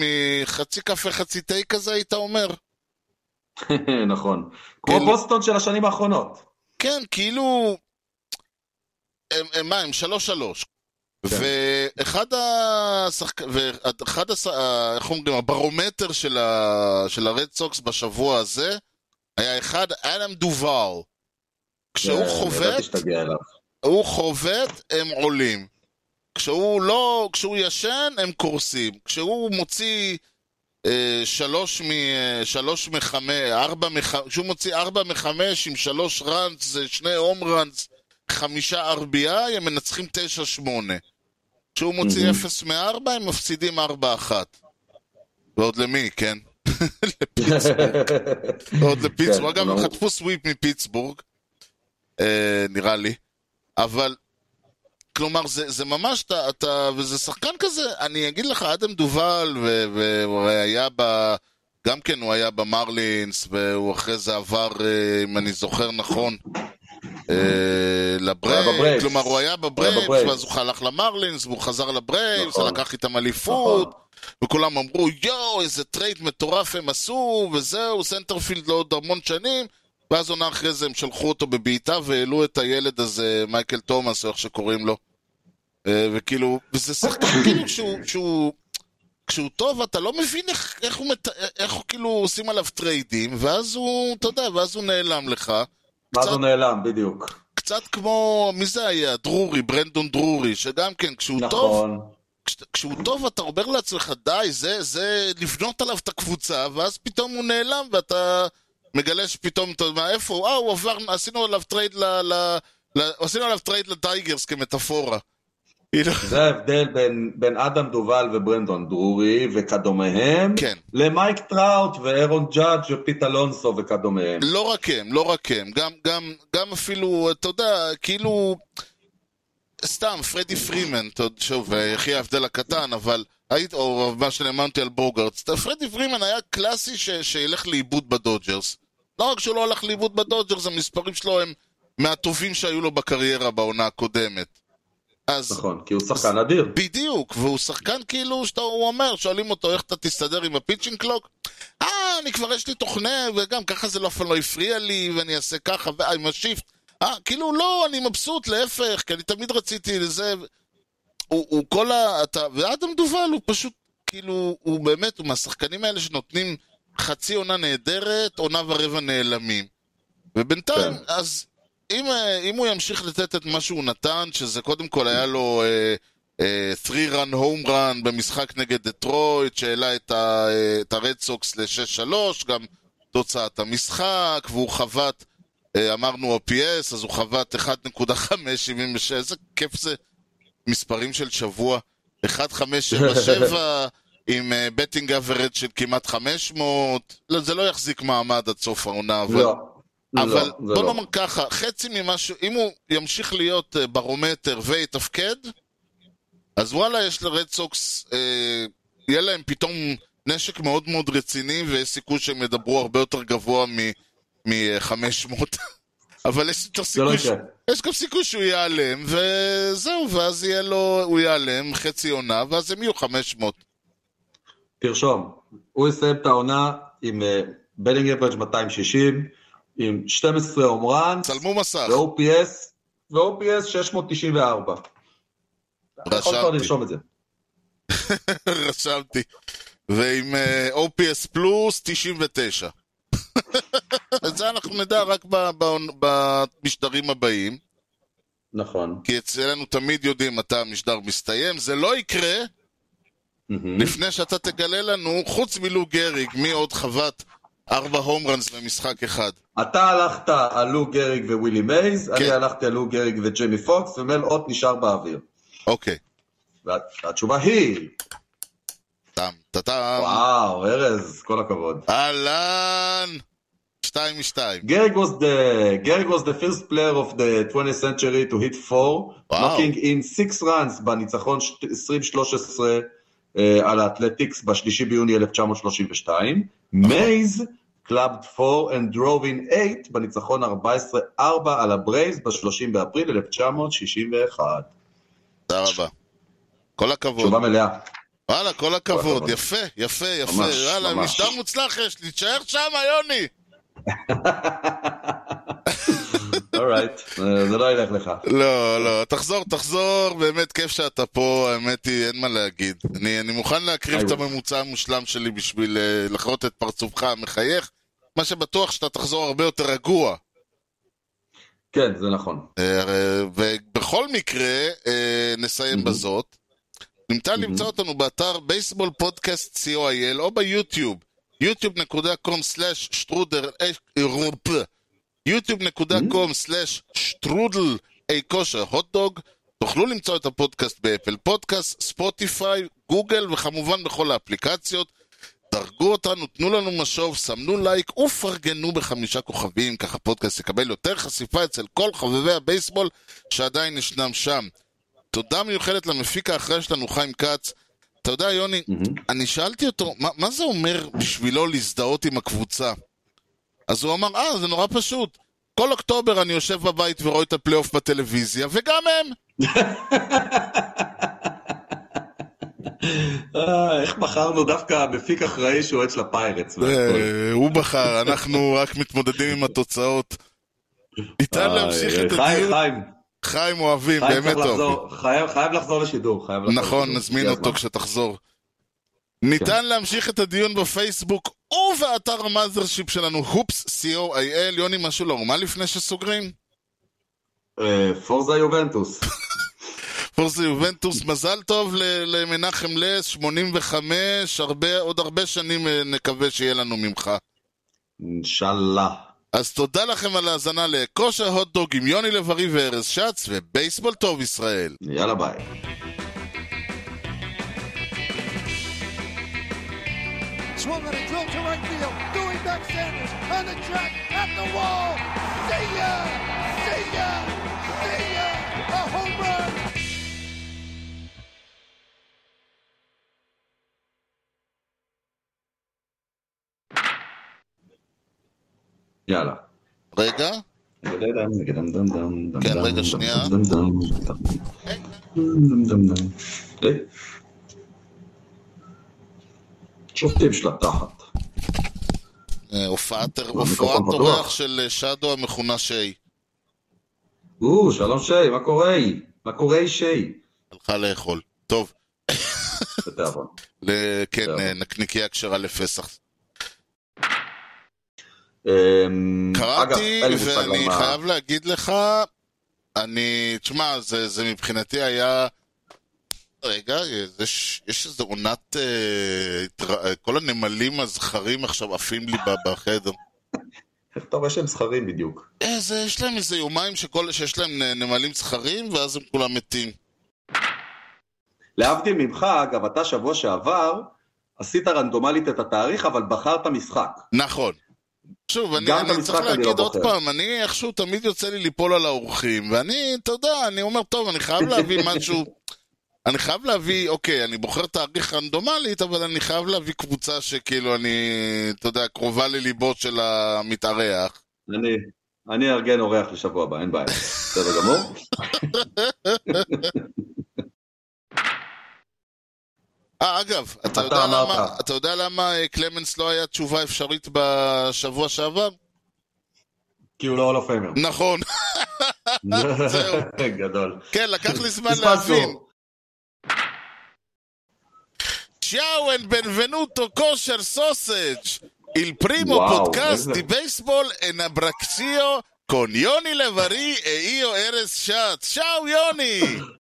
מחצי קפה חצי תה כזה, היית אומר? *laughs* נכון. כמו כן. בוסטון של השנים האחרונות. כן, כאילו... הם, הם, מה, הם שלוש שלוש. כן. ואחד השחק... ואחד הש... ה- איך אומרים, הברומטר של, ה... של הרד סוקס בשבוע הזה היה אחד, אדם דובל. כשהוא כן, חובט. הוא חובט, הם עולים. כשהוא לא, כשהוא ישן, הם קורסים. כשהוא מוציא אה, שלוש מ... אה, שלוש מחמש, ארבע מח... כשהוא מוציא ארבע מחמש עם שלוש ראנס, זה שני הום ראנס, חמישה RBI, הם מנצחים תשע שמונה. כשהוא מוציא מהמם. אפס מארבע, הם מפסידים ארבע אחת. ועוד למי, כן? *laughs* ועוד לפיטסבורג. כן, אגב, הם. חטפו sweep מפיטסבורג, אה, נראה לי. אבל, כלומר, זה, זה ממש, אתה, אתה, וזה שחקן כזה, אני אגיד לך, אדם דובל, והוא היה ב... גם כן הוא היה במרלינס, והוא אחרי זה עבר, אה, אם אני זוכר נכון, אה, בברייבס. כלומר הוא היה בברייבס. ואז הוא הלך למרלינס, והוא חזר לברייבס, נכון. לקח איתם אליפות, נכון. וכולם אמרו, יואו, איזה trade מטורף הם עשו, וזהו, center field לעוד המון שנים, ואז עונה אחרי זה הם שלחו אותו בבעיטה והעלו את הילד הזה, מייקל תומאס, או איך שקוראים לו. אה, וכאילו, וזה שחקן *coughs* כאילו שהוא, שהוא, כשהוא טוב, אתה לא מבין איך, איך הוא, מת, איך הוא כאילו עושים עליו טריידים, ואז הוא, אתה יודע, ואז הוא נעלם לך. קצת- זה נעלם, בדיוק. קצת כמו, מי זה היה? דרורי, ברנדון דרורי, שגם כן, כשהוא טוב, נכון. כש, כשהוא טוב אתה אומר לעצמך, די, זה, זה לבנות עליו את הקבוצה, ואז פתאום הוא נעלם ואתה מגלה שפתאום, אתה יודע, איפה הוא? אה, הוא עבר, עשינו עליו trade ל... ל, ל עשינו עליו trade לטייגרס כמטאפורה. כאילו, זה ההבדל בין, בין אדם דובל וברנדון דרורי וכדומיהם, כן. למייק טראוט ואירון ג'אדג' ופיט אלונסו וכדומיהם. לא רק הם, לא רק הם, גם, גם, גם אפילו, אתה יודע, כאילו, סתם, פרדי פרימן, שוב, יחי ההבדל הקטן, אבל, היית, או מה שנאמרתי על בוגרטס, פרדי פרימן היה קלאסי ש, שילך לאיבוד בדודג'רס. לא רק שהוא לא הלך לאיבוד בדודג'רס, המספרים שלו הם מהטובים שהיו לו בקריירה בעונה הקודמת. אז נכון, כי הוא שחקן אדיר. בדיוק, והוא שחקן כאילו, שאתה, הוא אומר, שואלים אותו איך אתה תסתדר עם ה pitching clock? אה, אני כבר יש לי תוכנה, וגם ככה זה לא אף פעם לא הפריע לי, ואני אעשה ככה, ועם ה shift. אה, כאילו, לא, אני מבסוט, להפך, כי אני תמיד רציתי לזה. הוא, הוא כל ה... אתה, ואדם דובל הוא פשוט, כאילו, הוא באמת, הוא מהשחקנים האלה שנותנים חצי עונה נהדרת, עונה ורבע נעלמים. ובינתיים, כן. אז אם, אה, אם הוא ימשיך לתת את מה שהוא נתן, שזה קודם כל היה לו אה, אה, 3-run home run במשחק נגד דטרויט, שהעלה את, ה, אה, את הרד סוקס ל-6-3, גם תוצאת המשחק, והוא חבט, אה, אמרנו OPS, אז הוא חבט 1.576, איזה כיף זה, מספרים של שבוע, 1577 *laughs* עם בטינג אברד של כמעט 500, לא, זה לא יחזיק מעמד עד סוף העונה, אבל... לא. אבל לא, בוא לא. נאמר ככה, חצי ממה ש... אם הוא ימשיך להיות אה, ברומטר ויתפקד, אז וואלה, יש לרד סוקס, אה, יהיה להם פתאום נשק מאוד מאוד רציני, ויש סיכוי שהם ידברו הרבה יותר גבוה מ-500. *laughs* אבל יש יותר לא סיכוי, ש... יש גם סיכוי שהוא ייעלם, וזהו, ואז יהיה לו, הוא ייעלם חצי עונה, ואז הם יהיו 500. תרשום, הוא יסיים את העונה עם בלינג אברג' 260, עם 12 הומרן, צלמו מסך. ו-OPS, ו-OPS 694. אתה יכול כבר רשמתי. לרשום את זה. *laughs* רשמתי. ועם אה, OPS plus 99. *laughs* את זה אנחנו נדע רק במשדרים הבאים, נכון. כי אצלנו תמיד יודעים מתי המשדר מסתיים. זה לא יקרה. לפני שאתה תגלה לנו, חוץ מלו גריג, מי עוד חבט ארבע home runs במשחק אחד. אתה הלכת על לו גריג ווילי מייז, אני הלכתי על לו גריג וג'יימי פוקס, ומל אות נשאר באוויר. אוקיי. וה- והתשובה היא, טם, טאטם. וואו, ארז, כל הכבוד. אהלן! שתיים משתיים. Gehrig was the Gehrig was the first player of the 20th century to hit four, knocking in six runs בניצחון ש- 2013 אה, על האתלטיקס בשלישי ביוני 1932. מייז clubbed four and drove in eight בניצחון 14-4 על הברייבס ב-30 באפריל 1961. תודה רבה. כל הכבוד. תשובה מלאה. וואלה, כל הכבוד. הכבוד. יפה, יפה, יפה. ממש, וואלה, ממש. משדר מוצלח יש לי. תשאר שם, יוני. *laughs* alright, זה לא ילך לך. לא, לא, תחזור, תחזור, באמת כיף שאתה פה, האמת היא, אין מה להגיד. אני, אני מוכן להקריב את. הממוצע המושלם שלי בשביל אה, לחרות את פרצופך המחייך, מה שבטוח שאתה תחזור הרבה יותר רגוע. כן, זה נכון. אה, אה, ובכל מקרה, אה, נסיים בזאת. ניתן למצוא אותנו באתר baseball podcast co.il או ביוטיוב, youtube.com/שטרודל youtube.com/שטרודל a kosher hotdog. תוכלו למצוא את הפודקאסט ב Apple Podcast, ספוטיפיי, גוגל וכמובן בכל האפליקציות. דרגו אותנו, תנו לנו משוב, סמנו לייק ופרגנו בחמישה כוכבים, ככה הפודקאסט יקבל יותר חשיפה אצל כל חובבי הבייסבול שעדיין ישנם שם. תודה מיוחדת למפיק האחראי שלנו, חיים כץ. אתה יודע, יוני, אני שאלתי אותו, מה, מה זה אומר בשבילו להזדהות עם הקבוצה? אז הוא אמר, אה, זה נורא פשוט. כל אוקטובר אני יושב בבית ורואה את הפלייאוף בטלוויזיה, וגם הם. *laughs* אה, איך בחרנו דווקא מפיק אחראי שהוא של הפיירטס. אה, הוא בחר, אנחנו רק מתמודדים עם התוצאות. ניתן להמשיך את אה, חיים, הדיון. חיים, חיים אוהבים, באמת אוהבים. חייב לחזור לשידור, נכון. נזמין אותו. כשתחזור. ניתן להמשיך את הדיון בפייסבוק ובאתר המאזרשיפ שלנו, הופס, co.il. יוני, משהו לאומה לפני שסוגרים? אה, פורזה יובנטוס. *laughs* פורסה יובנטוס, מזל טוב למנחם לס, 85, הרבה, עוד הרבה שנים אה, נקווה שיהיה לנו ממך. אינשאללה. אז תודה לכם על ההאזנה לכושר הוטדוג עם יוני לב-ארי וארז שץ, ובייסבול טוב ישראל. יאללה ביי. Swung on a drill to right field. Doing back Sanders on the track at the wall. See ya! See ya! See ya! A home run! יאללה. רגע, כן, רגע, שנייה. שופטים של התחת. אה, הופעת. אורח של אה, שדו המכונה שי. או, שלום שי, מה קורה? מה קורה שי? הלכה לאכול. טוב, בתיאבון. כן. אה, נקניקיה כשרה לפסח. אמ, קראתי, ואני חייב להגיד לך, אני, תשמע, זה מבחינתי היה... רגע, זה, ש- יש איזו עונת... אה. אה, כל הנמלים הזכרים עכשיו עפים לי בחדר. איך אתה רואה שהם זכרים בדיוק? איזה, יש להם איזה יומיים שכל, שיש להם נמלים זכרים, ואז הם כולם מתים. להבדיל ממך, אגב, אתה שבוע שעבר עשית רנדומלית את התאריך, אבל בחרת משחק. נכון. שוב, אני, אני צריך אני לא להגיד עוד בוחר. פעם, אני איכשהו תמיד יוצא לי ליפול על האורחים, ואני, אתה יודע, אני אומר, טוב, אני חייב להביא *laughs* משהו, אני חייב להביא, אוקיי, אני בוחר תאריך רנדומלית, אבל אני חייב להביא קבוצה שכאילו אני, אתה יודע, קרובה לליבו של המתארח. אני, אני אארגן אורח לשבוע הבא, אין בעיה. בסדר גמור? אה, אגב, אתה אתה יודע. למה, אתה יודע למה אה, קלמנס לא היה תשובה אפשרית בשבוע שעבר? כי הוא לא הולו פיימר. נכון. *laughs* *laughs* זהו. גדול. כן, לקח לי זמן. להבין. Ciao e benvenuto Kosher Sausage, il primo wow, podcast di baseball in abbraccio con Ioni Levari e io Eres Schatz. Ciao Ioni!